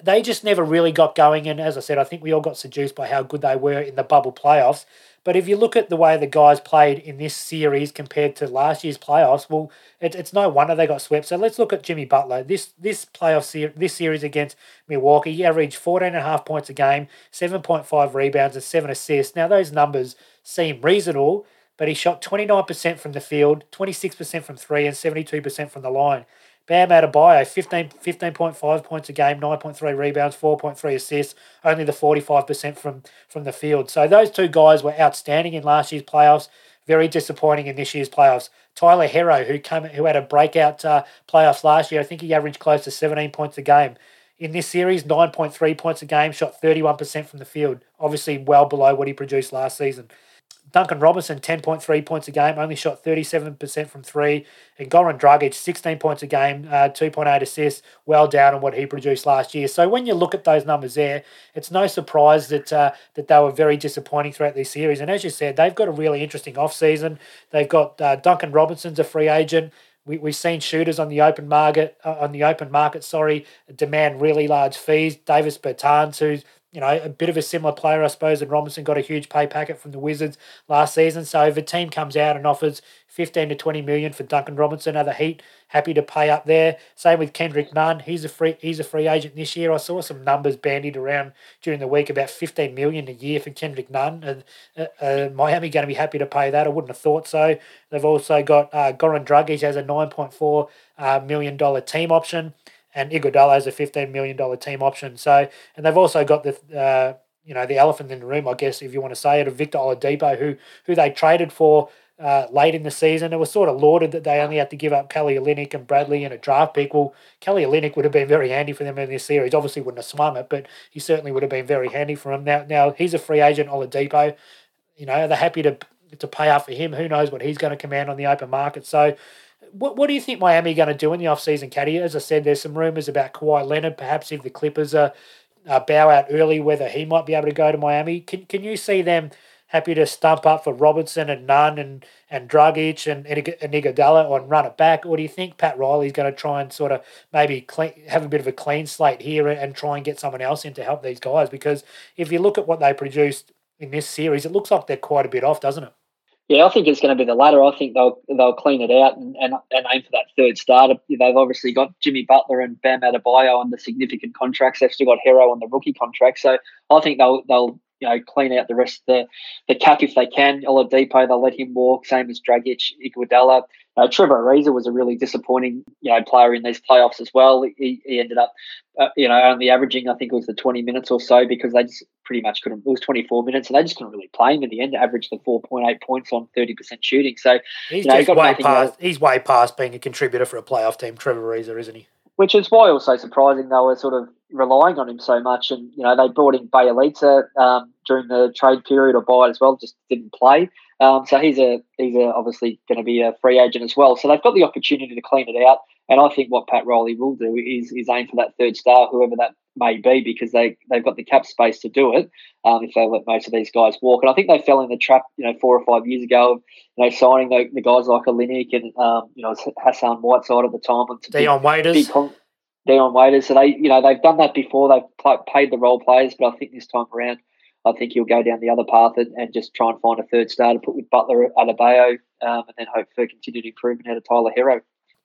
they just never really got going. And as I said, I think we all got seduced by how good they were in the bubble playoffs. But if you look at the way the guys played in this series compared to last year's playoffs, well, it, it's no wonder they got swept. So let's look at Jimmy Butler. This this playoff ser- this series against Milwaukee, he averaged 14 and a half points a game, 7.5 rebounds, and 7 assists. Now, those numbers seem reasonable, but he shot 29% from the field, 26% from three, and 72% from the line. Bam out Adebayo, 15, 15.5 points a game, 9.3 rebounds, 4.3 assists, only the 45% from, from the field. So those two guys were outstanding in last year's playoffs, very disappointing in this year's playoffs. Tyler Herro, who came, who had a breakout uh, playoffs last year, I think he averaged close to 17 points a game. in this series, 9.3 points a game, shot 31% from the field. Obviously, well below what he produced last season. Duncan Robinson, 10.3 points a game, only shot 37% from three. And Goran Dragic, 16 points a game, uh, 2.8 assists, well down on what he produced last year. So when you look at those numbers there, it's no surprise that uh, that they were very disappointing throughout this series. And as you said, they've got a really interesting offseason. They've got uh, Duncan Robinson's a free agent. We, we've seen shooters on the open market uh, on the open market, sorry, demand really large fees. Davis Bertans, who's you know, a bit of a similar player, I suppose, and Robinson got a huge pay packet from the Wizards last season. So if a team comes out and offers 15 to 20 million for Duncan Robinson, are the Heat happy to pay up there? Same with Kendrick Nunn. He's a free he's a free agent this year. I saw some numbers bandied around during the week about 15 million a year for Kendrick Nunn. And uh, uh, Miami going to be happy to pay that. I wouldn't have thought so. They've also got uh, Goran Dragic has a 9.4 uh, million dollar team option and Iguodala has a fifteen million dollar team option. So, and they've also got the uh, you know the elephant in the room, I guess, if you want to say it, of Victor Oladipo, who who they traded for uh, late in the season. It was sort of lauded that they only had to give up Kelly Olynyk and Bradley in a draft pick. Well, Kelly Olynyk would have been very handy for them in this series. Obviously, wouldn't have swung it, but he certainly would have been very handy for them. Now, now he's a free agent, Oladipo. You know, they're happy to to pay up for him. Who knows what he's going to command on the open market? So what, what do you think Miami are going to do in the offseason, Caddy? As I said, there's some rumours about Kawhi Leonard. Perhaps if the Clippers are uh, bow out early, whether he might be able to go to Miami. Can can you see them happy to stump up for Robinson and Nunn and and Dragic and and Iguodala and run it back, or do you think Pat Riley's going to try and sort of maybe clean, have a bit of a clean slate here and try and get someone else in to help these guys? Because if you look at what they produced in this series, it looks like they're quite a bit off, doesn't it? Yeah, I think it's going to be the latter. I think they'll they'll clean it out and, and, and aim for that third starter. They've obviously got Jimmy Butler and Bam Adebayo on the significant contracts. They've still got Herro on the rookie contract. So I think they'll they'll you know clean out the rest of the, the cap if they can. Oladipo, they'll let him walk. Same as Dragic, Iguodala. Uh, Trevor Ariza was a really disappointing, you know, player in these playoffs as well. He, he ended up, uh, you know, only averaging I think it was the twenty minutes or so because they just pretty much couldn't. It was twenty four minutes and they just couldn't really play him in the end. Averaged the four point eight points on thirty percent shooting. So he's you know, just way past. He's way past being a contributor for a playoff team. Trevor Ariza, isn't he? Which is why also surprising they were sort of relying on him so much. And you know they brought in Bjelica um, during the trade period or buy it as well, just didn't play. Um, so he's a he's a, obviously going to be a free agent as well. So they've got the opportunity to clean it out. And I think what Pat Riley will do is is aim for that third star, whoever that may be, because they they've got the cap space to do it. Um, if they let most of these guys walk, and I think they fell in the trap, you know, four or five years ago, of, you know, signing the, the guys like Olynyk and um, you know Hassan Whiteside at the time, and Dion Waiters. Con- Dion Waiters. So they, you know, they've done that before. They've paid the role players, but I think this time around I think he'll go down the other path and, and just try and find a third star to put with Butler Adebayo, um, and then hope for continued improvement out of Tyler Herro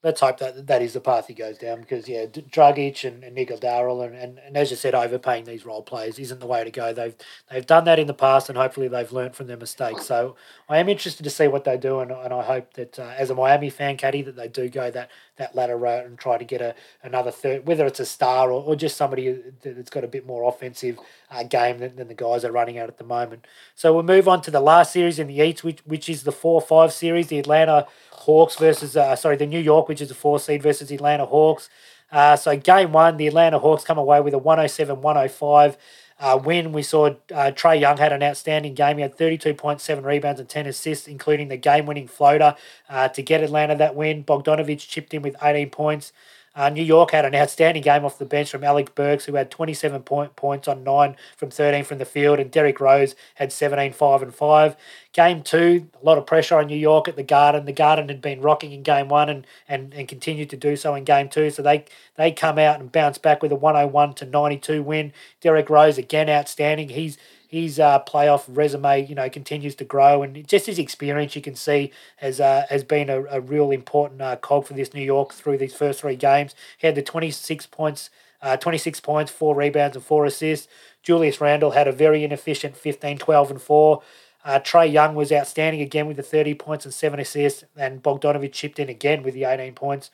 let's hope that that is the path he goes down because yeah, Dragic and, and Iguodala and, and, and as you said, overpaying these role players isn't the way to go. They've they've done that in the past and hopefully they've learned from their mistakes. So I am interested to see what they do and, and I hope that uh, as a Miami fan, Caddy, that they do go that that latter route and try to get a another third, whether it's a star or, or just somebody that's got a bit more offensive uh, game than, than the guys are running out at the moment. So we'll move on to the last series in the East, which which is the four five series, the Atlanta Hawks versus uh, sorry the New York, which is a four seed versus the Atlanta Hawks. Uh, so game one, the Atlanta Hawks come away with a 107-105 uh, win. We saw uh, Trae Young had an outstanding game. He had 32.7 rebounds and 10 assists, including the game-winning floater uh, to get Atlanta that win. Bogdanovich chipped in with 18 points. Uh, New York had an outstanding game off the bench from Alec Burks, who had 27 point, points on 9 from 13 from the field, and Derrick Rose had 17, 5 and 5. Game two, a lot of pressure on New York at the Garden. The Garden had been rocking in game one and, and, and continued to do so in game two. So they, they come out and bounce back with a 101 to 92 win. Derrick Rose, again, outstanding. He's his uh, playoff resume, you know, continues to grow, and just his experience, you can see, has uh, has been a, a real important uh, cog for this New York through these first three games. He had the twenty six points, uh, twenty six points, four rebounds, and four assists. Julius Randle had a very inefficient 15, 12, and four. Uh, Trae Young was outstanding again with the 30 points and seven assists, and Bogdanovich chipped in again with the 18 points.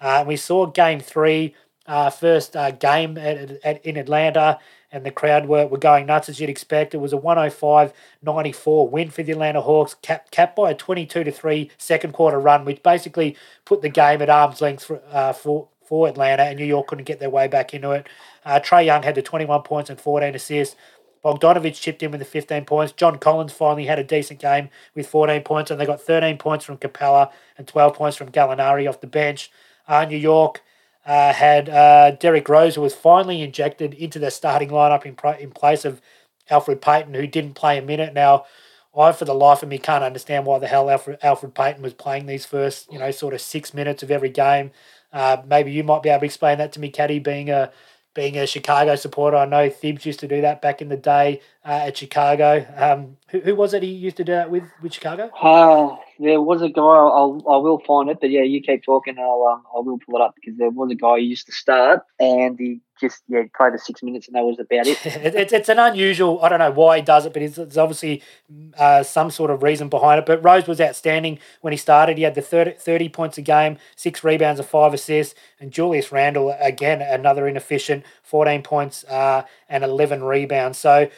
Uh, we saw game three, uh, first uh, game at, at, in Atlanta and the crowd were, were going nuts as you'd expect. It was a 105 94 win for the Atlanta Hawks, capped, by a 22 to 3 second quarter run, which basically put the game at arm's length for, uh, for, for Atlanta, and New York couldn't get their way back into it. Uh, Trae Young had the 21 points and 14 assists. Bogdanovich chipped in with the 15 points. John Collins finally had a decent game with 14 points, and they got 13 points from Capela and 12 points from Gallinari off the bench. Uh, New York uh, had uh, Derrick Rose, who was finally injected into their starting lineup in, in place of Alfred Payton, who didn't play a minute. Now, I, for the life of me, can't understand why the hell Alfred, Elfrid Payton was playing these first, you know, sort of six minutes of every game. Uh, maybe you might be able to explain that to me, Caddy, being a being a Chicago supporter. I know Thibs used to do that back in the day uh, at Chicago. Um, who, who, was it he used to do that with with Chicago? Uh, there was a guy. I'll I will find it, but yeah, you keep talking. I'll um, I will pull it up because there was a guy who used to start and he just yeah played the six minutes and that was about it. it's it's an unusual. I don't know why he does it, but it's, it's obviously uh, some sort of reason behind it. But Rose was outstanding when he started. He had the 30, 30 points a game, six rebounds, and five assists. And Julius Randle again another inefficient, fourteen points uh, and eleven rebounds. So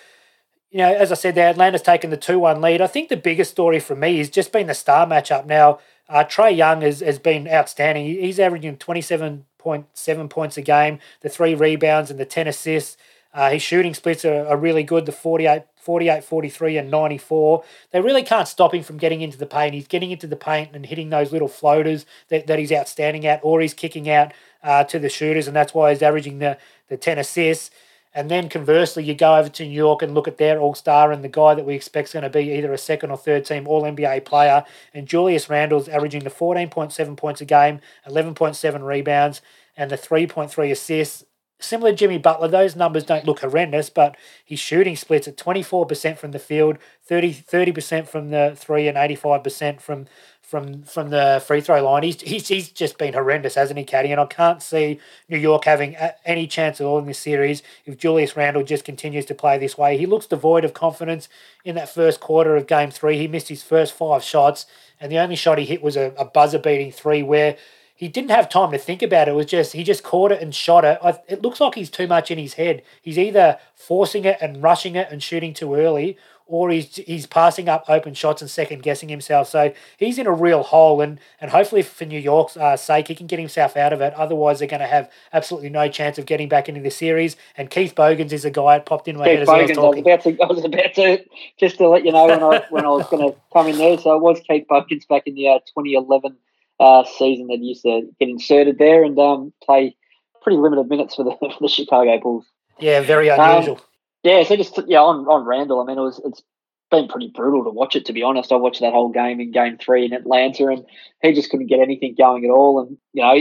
you know, as I said, there Atlanta's taken the two one lead. I think the biggest story for me has just been the star matchup. Now, uh, Trae Young has, has been outstanding. He's averaging twenty seven point seven points a game, the three rebounds and the ten assists. Uh, his shooting splits are, are really good, the 48, 48, 43, and 94. They really can't stop him from getting into the paint. He's getting into the paint and hitting those little floaters that, that he's outstanding at, or he's kicking out uh, to the shooters, and that's why he's averaging the, the 10 assists. And then conversely, you go over to New York and look at their All Star and the guy that we expect is going to be either a second or third team All NBA player. And Julius Randle's averaging the 14.7 points a game, 11.7 rebounds, and the 3.3 assists. Similar to Jimmy Butler, those numbers don't look horrendous, but his shooting splits at 24% from the field, 30, 30% from the three, and 85% from from from the free throw line. He's, he's he's just been horrendous, hasn't he, Caddy? And I can't see New York having uh, any chance at all in this series if Julius Randle just continues to play this way. He looks devoid of confidence in that first quarter of Game Three. He missed his first five shots, and the only shot he hit was a, a buzzer beating three where. He didn't have time to think about it. It was just he just caught it and shot it. I, it looks like he's too much in his head. He's either forcing it and rushing it and shooting too early, or he's he's passing up open shots and second guessing himself. So he's in a real hole, and and hopefully for New York's uh, sake, he can get himself out of it. Otherwise, they're going to have absolutely no chance of getting back into the series. And Keith Bogans is a guy that popped in my Keith head as Bogans, I was talking. I was, to, I was about to just to let you know when I when I was going to come in there. So it was Keith Bogans back in the uh, 2011 uh, season that used to get inserted there and um, play pretty limited minutes for the for the Chicago Bulls. Yeah, very unusual. Um, yeah, so just yeah on on Randle. I mean, it was it's been pretty brutal to watch it. To be honest, I watched that whole game in Game Three in Atlanta, and he just couldn't get anything going at all. And you know,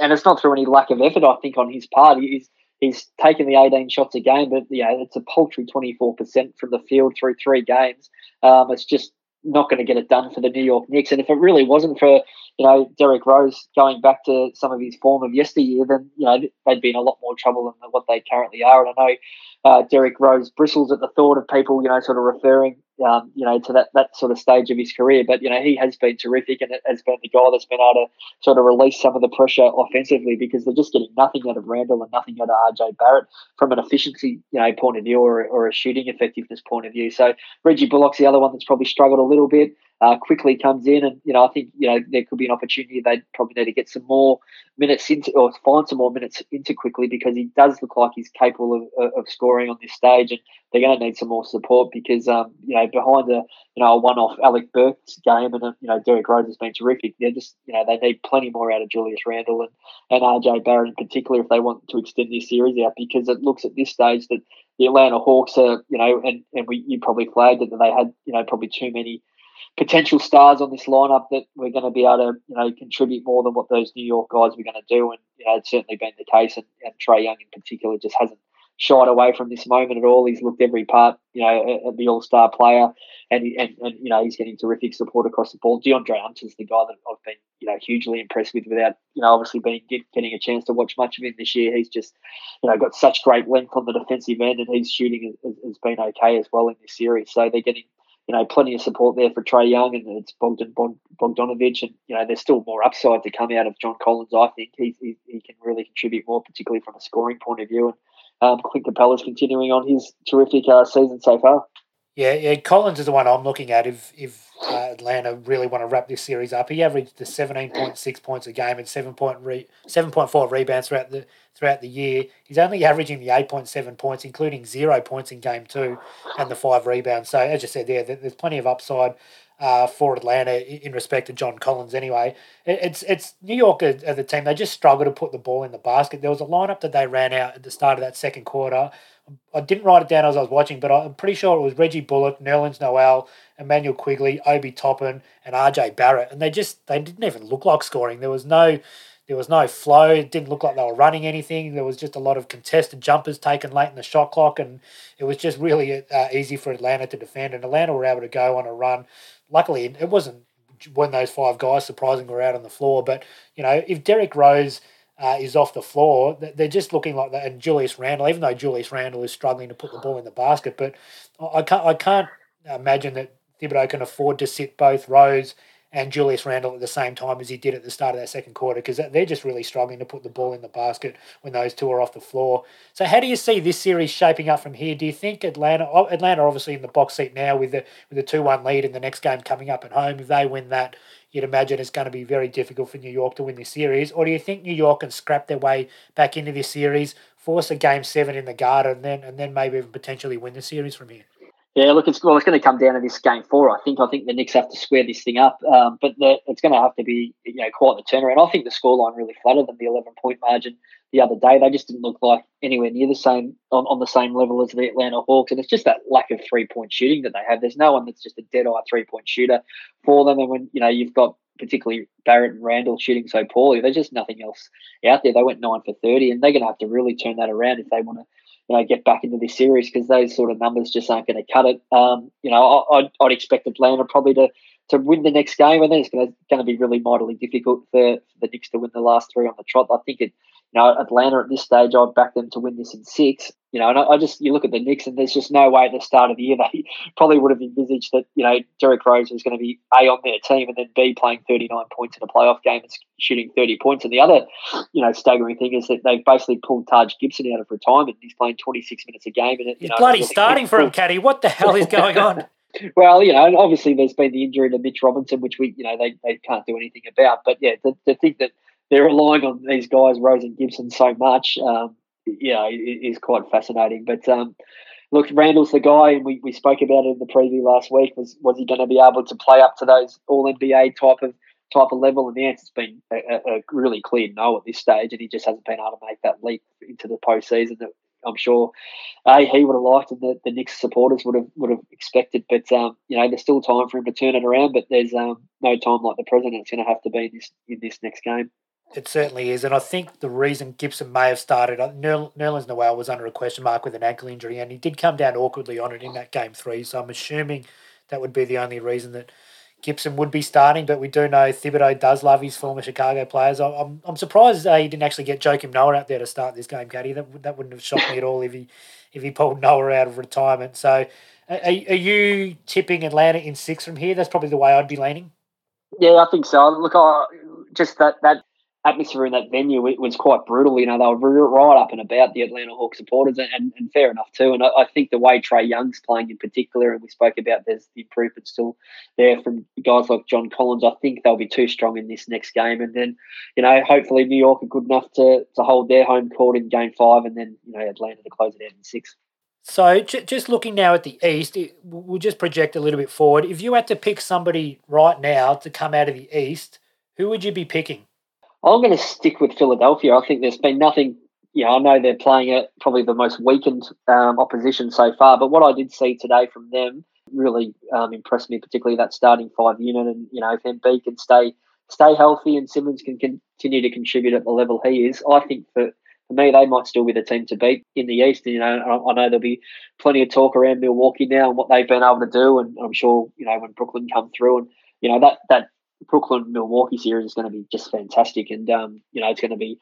and it's not through any lack of effort. I think on his part, he's he's taken the 18 shots a game, but yeah, it's a paltry 24% from the field through three games. Um, it's just not going to get it done for the New York Knicks. And if it really wasn't for you know Derrick Rose going back to some of his form of yesteryear, then you know they'd be in a lot more trouble than what they currently are. And I know uh, Derrick Rose bristles at the thought of people, you know, sort of referring, um, you know, to that, that sort of stage of his career. But, you know, he has been terrific and has been the guy that's been able to sort of release some of the pressure offensively because they're just getting nothing out of Randle and nothing out of RJ Barrett from an efficiency, you know, point of view or, or a shooting effectiveness point of view. So Reggie Bullock's the other one that's probably struggled a little bit uh, Quickley comes in, and you know I think you know there could be an opportunity. they'd probably need to get some more minutes into or find some more minutes into Quickley because he does look like he's capable of, of scoring on this stage, and they're going to need some more support because um, you know behind a you know a one-off Alec Burks game and a, you know Derrick Rose has been terrific. They're just you know they need plenty more out of Julius Randle and and RJ Barrett in particular if they want to extend this series out because it looks at this stage that the Atlanta Hawks are you know and and we you probably flagged it that they had you know probably too many potential stars on this lineup that we're going to be able to, you know, contribute more than what those New York guys were going to do. And, you know, it's certainly been the case. And, and Trae Young in particular just hasn't shied away from this moment at all. He's looked every part, you know, at the All Star player, and, and and you know he's getting terrific support across the ball. DeAndre Hunter's the guy that I've been, you know, hugely impressed with. Without, you know, obviously being getting a chance to watch much of him this year, he's just, you know, got such great length on the defensive end, and his shooting has, has been okay as well in this series. So they're getting you know, plenty of support there for Trae Young and it's Bogdan Bogdanovich, and you know, there's still more upside to come out of John Collins. I think he he, he can really contribute more, particularly from a scoring point of view. And um, Clint Capela's continuing on his terrific uh, season so far. Yeah, yeah, Collins is the one I'm looking at. If if uh, Atlanta really want to wrap this series up. He averaged the 17.6 points a game and 7 point re- 7.4 rebounds throughout the throughout the year. He's only averaging the 8.7 points, including zero points in game two and the five rebounds. So, as you said there, there's plenty of upside uh, for Atlanta in respect to John Collins. Anyway, it's it's New York as the team. They just struggle to put the ball in the basket. There was a lineup that they ran out at the start of that second quarter. I didn't write it down as I was watching, but I'm pretty sure it was Reggie Bullock, Nerlens Noel, Immanuel Quickley, Obi Toppin, and RJ Barrett, and they just they didn't even look like scoring. There was no there was no flow. It didn't look like they were running anything. There was just a lot of contested jumpers taken late in the shot clock, and it was just really uh, easy for Atlanta to defend. And Atlanta were able to go on a run. Luckily, it wasn't when those five guys surprisingly were out on the floor. But you know, if Derrick Rose uh, is off the floor, they're just looking like that. And Julius Randle, even though Julius Randle is struggling to put the ball in the basket, but I can't I can't imagine that Thibodeau can afford to sit both Rose and Julius Randle at the same time as he did at the start of that second quarter because they're just really struggling to put the ball in the basket when those two are off the floor. So how do you see this series shaping up from here? Do you think Atlanta oh, Atlanta obviously in the box seat now with the with the two one lead in the next game coming up at home? If they win that, you'd imagine it's going to be very difficult for New York to win this series. Or do you think New York can scrap their way back into this series, force a game seven in the Garden, and then and then maybe even potentially win the series from here? Yeah, look, it's well, it's going to come down to this game four. I think. I think the Knicks have to square this thing up, um, but it's going to have to be you know quite the turnaround. I think the scoreline really flattered them. The eleven point margin the other day, they just didn't look like anywhere near the same on, on the same level as the Atlanta Hawks, and it's just that lack of three point shooting that they have. There's no one that's just a dead eye three point shooter for them, and when you know you've got particularly Barrett and Randle shooting so poorly, there's just nothing else out there. They went nine for thirty, and they're going to have to really turn that around if they want to you know, get back into this series because those sort of numbers just aren't going to cut it. Um, you know, I, would I'd expect Atlanta probably to to win the next game, and then it's going to, going to be really mightily difficult for, for the Knicks to win the last three on the trot. I think it, you know, Atlanta at this stage, I'd back them to win this in six. You know, and I, I, just you look at the Knicks, and there's just no way at the start of the year they probably would have envisaged that you know Derrick Rose was going to be a on their team and then b playing 39 points in a playoff game and shooting 30 points. And the other, you know, staggering thing is that they've basically pulled Taj Gibson out of retirement. He's playing 26 minutes a game, and it, you know, bloody starting for him, Caddy. What the hell is going on? well, you know, obviously there's been the injury to Mitch Robinson, which we, you know, they, they can't do anything about. But yeah, to, to think that they're relying on these guys, Rose and Gibson, so much, um, yeah, is quite fascinating. But um, look, Randle's the guy, and we, we spoke about it in the preview last week. Was was he going to be able to play up to those All NBA type of type of level? And the answer's been a, a, really clear no at this stage, and he just hasn't been able to make that leap into the postseason that I'm sure a he would have liked and the, the Knicks supporters would have would have expected. But um, you know, there's still time for him to turn it around. But there's um, no time like the present. It's going to have to be in this in this next game. It certainly is, and I think the reason Gibson may have started, uh, Nerlens Noel was under a question mark with an ankle injury, and he did come down awkwardly on it in that game three. So I'm assuming that would be the only reason that Gibson would be starting, but we do know Thibodeau does love his former Chicago players. I'm, I'm surprised uh, he didn't actually get Joakim Noah out there to start this game, Caddy. That, that wouldn't have shocked me at all if he if he pulled Noah out of retirement. So, are, are you tipping Atlanta in six from here? That's probably the way I'd be leaning. Yeah, I think so. Look, I, just that that atmosphere in that venue it was quite brutal. You know, they were right up and about the Atlanta Hawks supporters, and, and fair enough too. And I, I, think the way Trae Young's playing in particular, and we spoke about there's the improvement still there from guys like John Collins. I think they'll be too strong in this next game, and then you know hopefully New York are good enough to to hold their home court in Game Five, and then you know Atlanta to close it out in six. So, just looking now at the East, we'll just project a little bit forward. If you had to pick somebody right now to come out of the East, who would you be picking? I'm going to stick with Philadelphia. I think there's been nothing. Yeah, I know they're playing it probably the most weakened um, opposition so far, but what I did see today from them really um, impressed me, particularly that starting five unit. And you know, if Embiid can stay stay healthy and Simmons can continue to contribute at the level he is, I think for for me, they might still be the team to beat in the East. And, you know, I, I know there'll be plenty of talk around Milwaukee now and what they've been able to do. And I'm sure, you know, when Brooklyn come through and, you know, that, that Brooklyn Milwaukee series is going to be just fantastic, and um, you know it's going to be,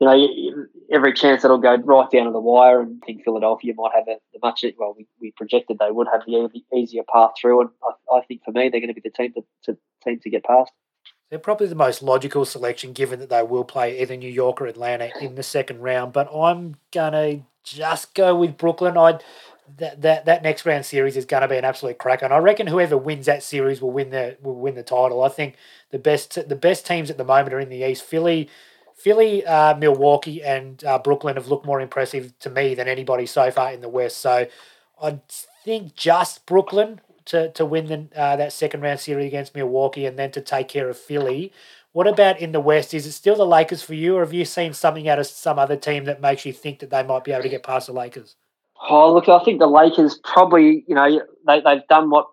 you know, every chance that'll go right down to the wire. And I think Philadelphia might have a, the much well, we, we projected they would have the easier path through, and I, I think for me they're going to be the team to, to team to get past. They're probably the most logical selection, given that they will play either New York or Atlanta in the second round. But I'm gonna just go with Brooklyn. I that, that that next round series is going to be an absolute cracker. And I reckon whoever wins that series will win the will win the title. I think the best the best teams at the moment are in the East. Philly, Philly, uh, Milwaukee, and uh, Brooklyn have looked more impressive to me than anybody so far in the West. So I think just Brooklyn to to win the, uh, that second round series against Milwaukee, and then to take care of Philly. What about in the West? Is it still the Lakers for you, or have you seen something out of some other team that makes you think that they might be able to get past the Lakers? Oh, look, I think the Lakers probably, you know, they, they've done what,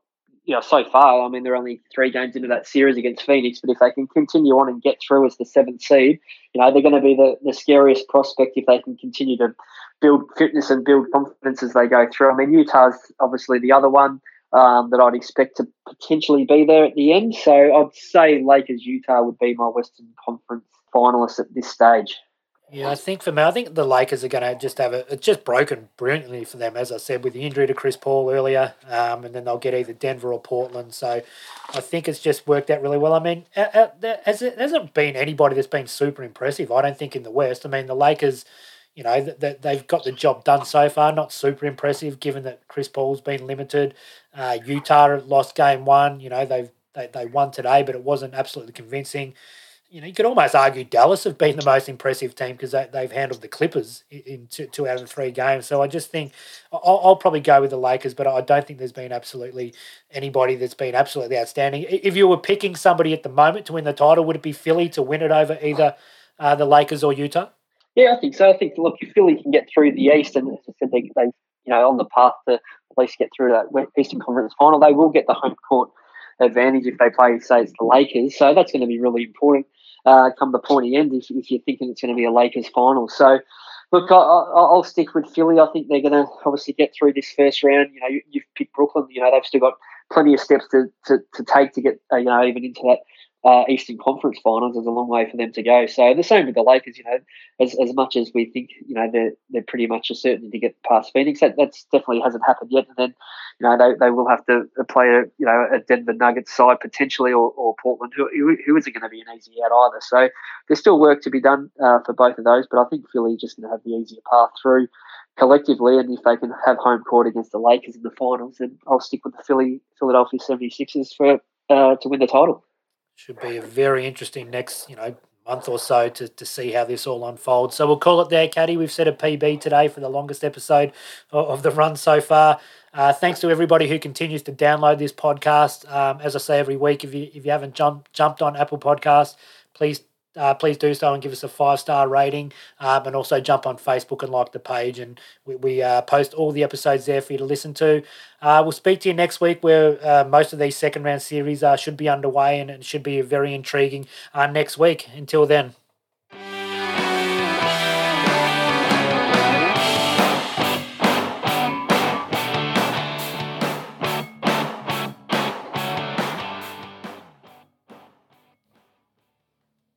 you know, so far. I mean, they're only three games into that series against Phoenix, but if they can continue on and get through as the seventh seed, you know, they're going to be the, the scariest prospect if they can continue to build fitness and build confidence as they go through. I mean, Utah's obviously the other one um, that I'd expect to potentially be there at the end. So I'd say Lakers Utah would be my Western Conference finalists at this stage. Yeah, I think for me, I think the Lakers are going to just have it. It's just broken brilliantly for them, as I said, with the injury to Chris Paul earlier, um, and then they'll get either Denver or Portland. So I think it's just worked out really well. I mean, has it hasn't been anybody that's been super impressive. I don't think in the West. I mean, the Lakers you know that they've got the job done so far. Not super impressive, given that Chris Paul's been limited. Uh, Utah lost game one. You know they've they, they won today, but it wasn't absolutely convincing. You know, you could almost argue Dallas have been the most impressive team because they, they've handled the Clippers in two, two out of three games. So I just think I'll, I'll probably go with the Lakers, but I don't think there's been absolutely anybody that's been absolutely outstanding. If you were picking somebody at the moment to win the title, would it be Philly to win it over either uh, the Lakers or Utah? Yeah, I think so. I think look, if Philly can get through the East, and as I said, they, they you know on the path to at least get through that Eastern Conference final, they will get the home court advantage if they play, say, it's the Lakers. So that's going to be really important uh, come the pointy end if, if you're thinking it's going to be a Lakers final. So look, I, will stick with Philly. I think they're going to obviously get through this first round. You know, you, have picked Brooklyn. You know, they've still got plenty of steps to, to, to take to get uh, you know even into that uh, Eastern Conference Finals. There's a long way for them to go. So the same with the Lakers. You know, as, as much as we think, you know, they're they're pretty much a certainty to get past Phoenix. That that's definitely hasn't happened yet. And then, you know, they, they will have to play a you know a Denver Nuggets side potentially or, or Portland, who, who, isn't going to be an easy out either. So there's still work to be done uh, for both of those. But I think Philly just going to have the easier path through collectively, and if they can have home court against the Lakers in the finals, then I'll stick with the Philly Philadelphia 76ers for uh, to win the title should be a very interesting next, you know, month or so to, to see how this all unfolds. So we'll call it there, Caddy. We've set a PB today for the longest episode of, the run so far. Uh, thanks to everybody who continues to download this podcast. Um, as I say every week, if you if you haven't jumped jumped on Apple Podcast, please uh, please do so and give us a five star rating. Um, and also jump on Facebook and like the page. And we, we uh, post all the episodes there for you to listen to. Uh, we'll speak to you next week where uh, most of these second round series uh, should be underway and it should be very intriguing uh, next week. Until then.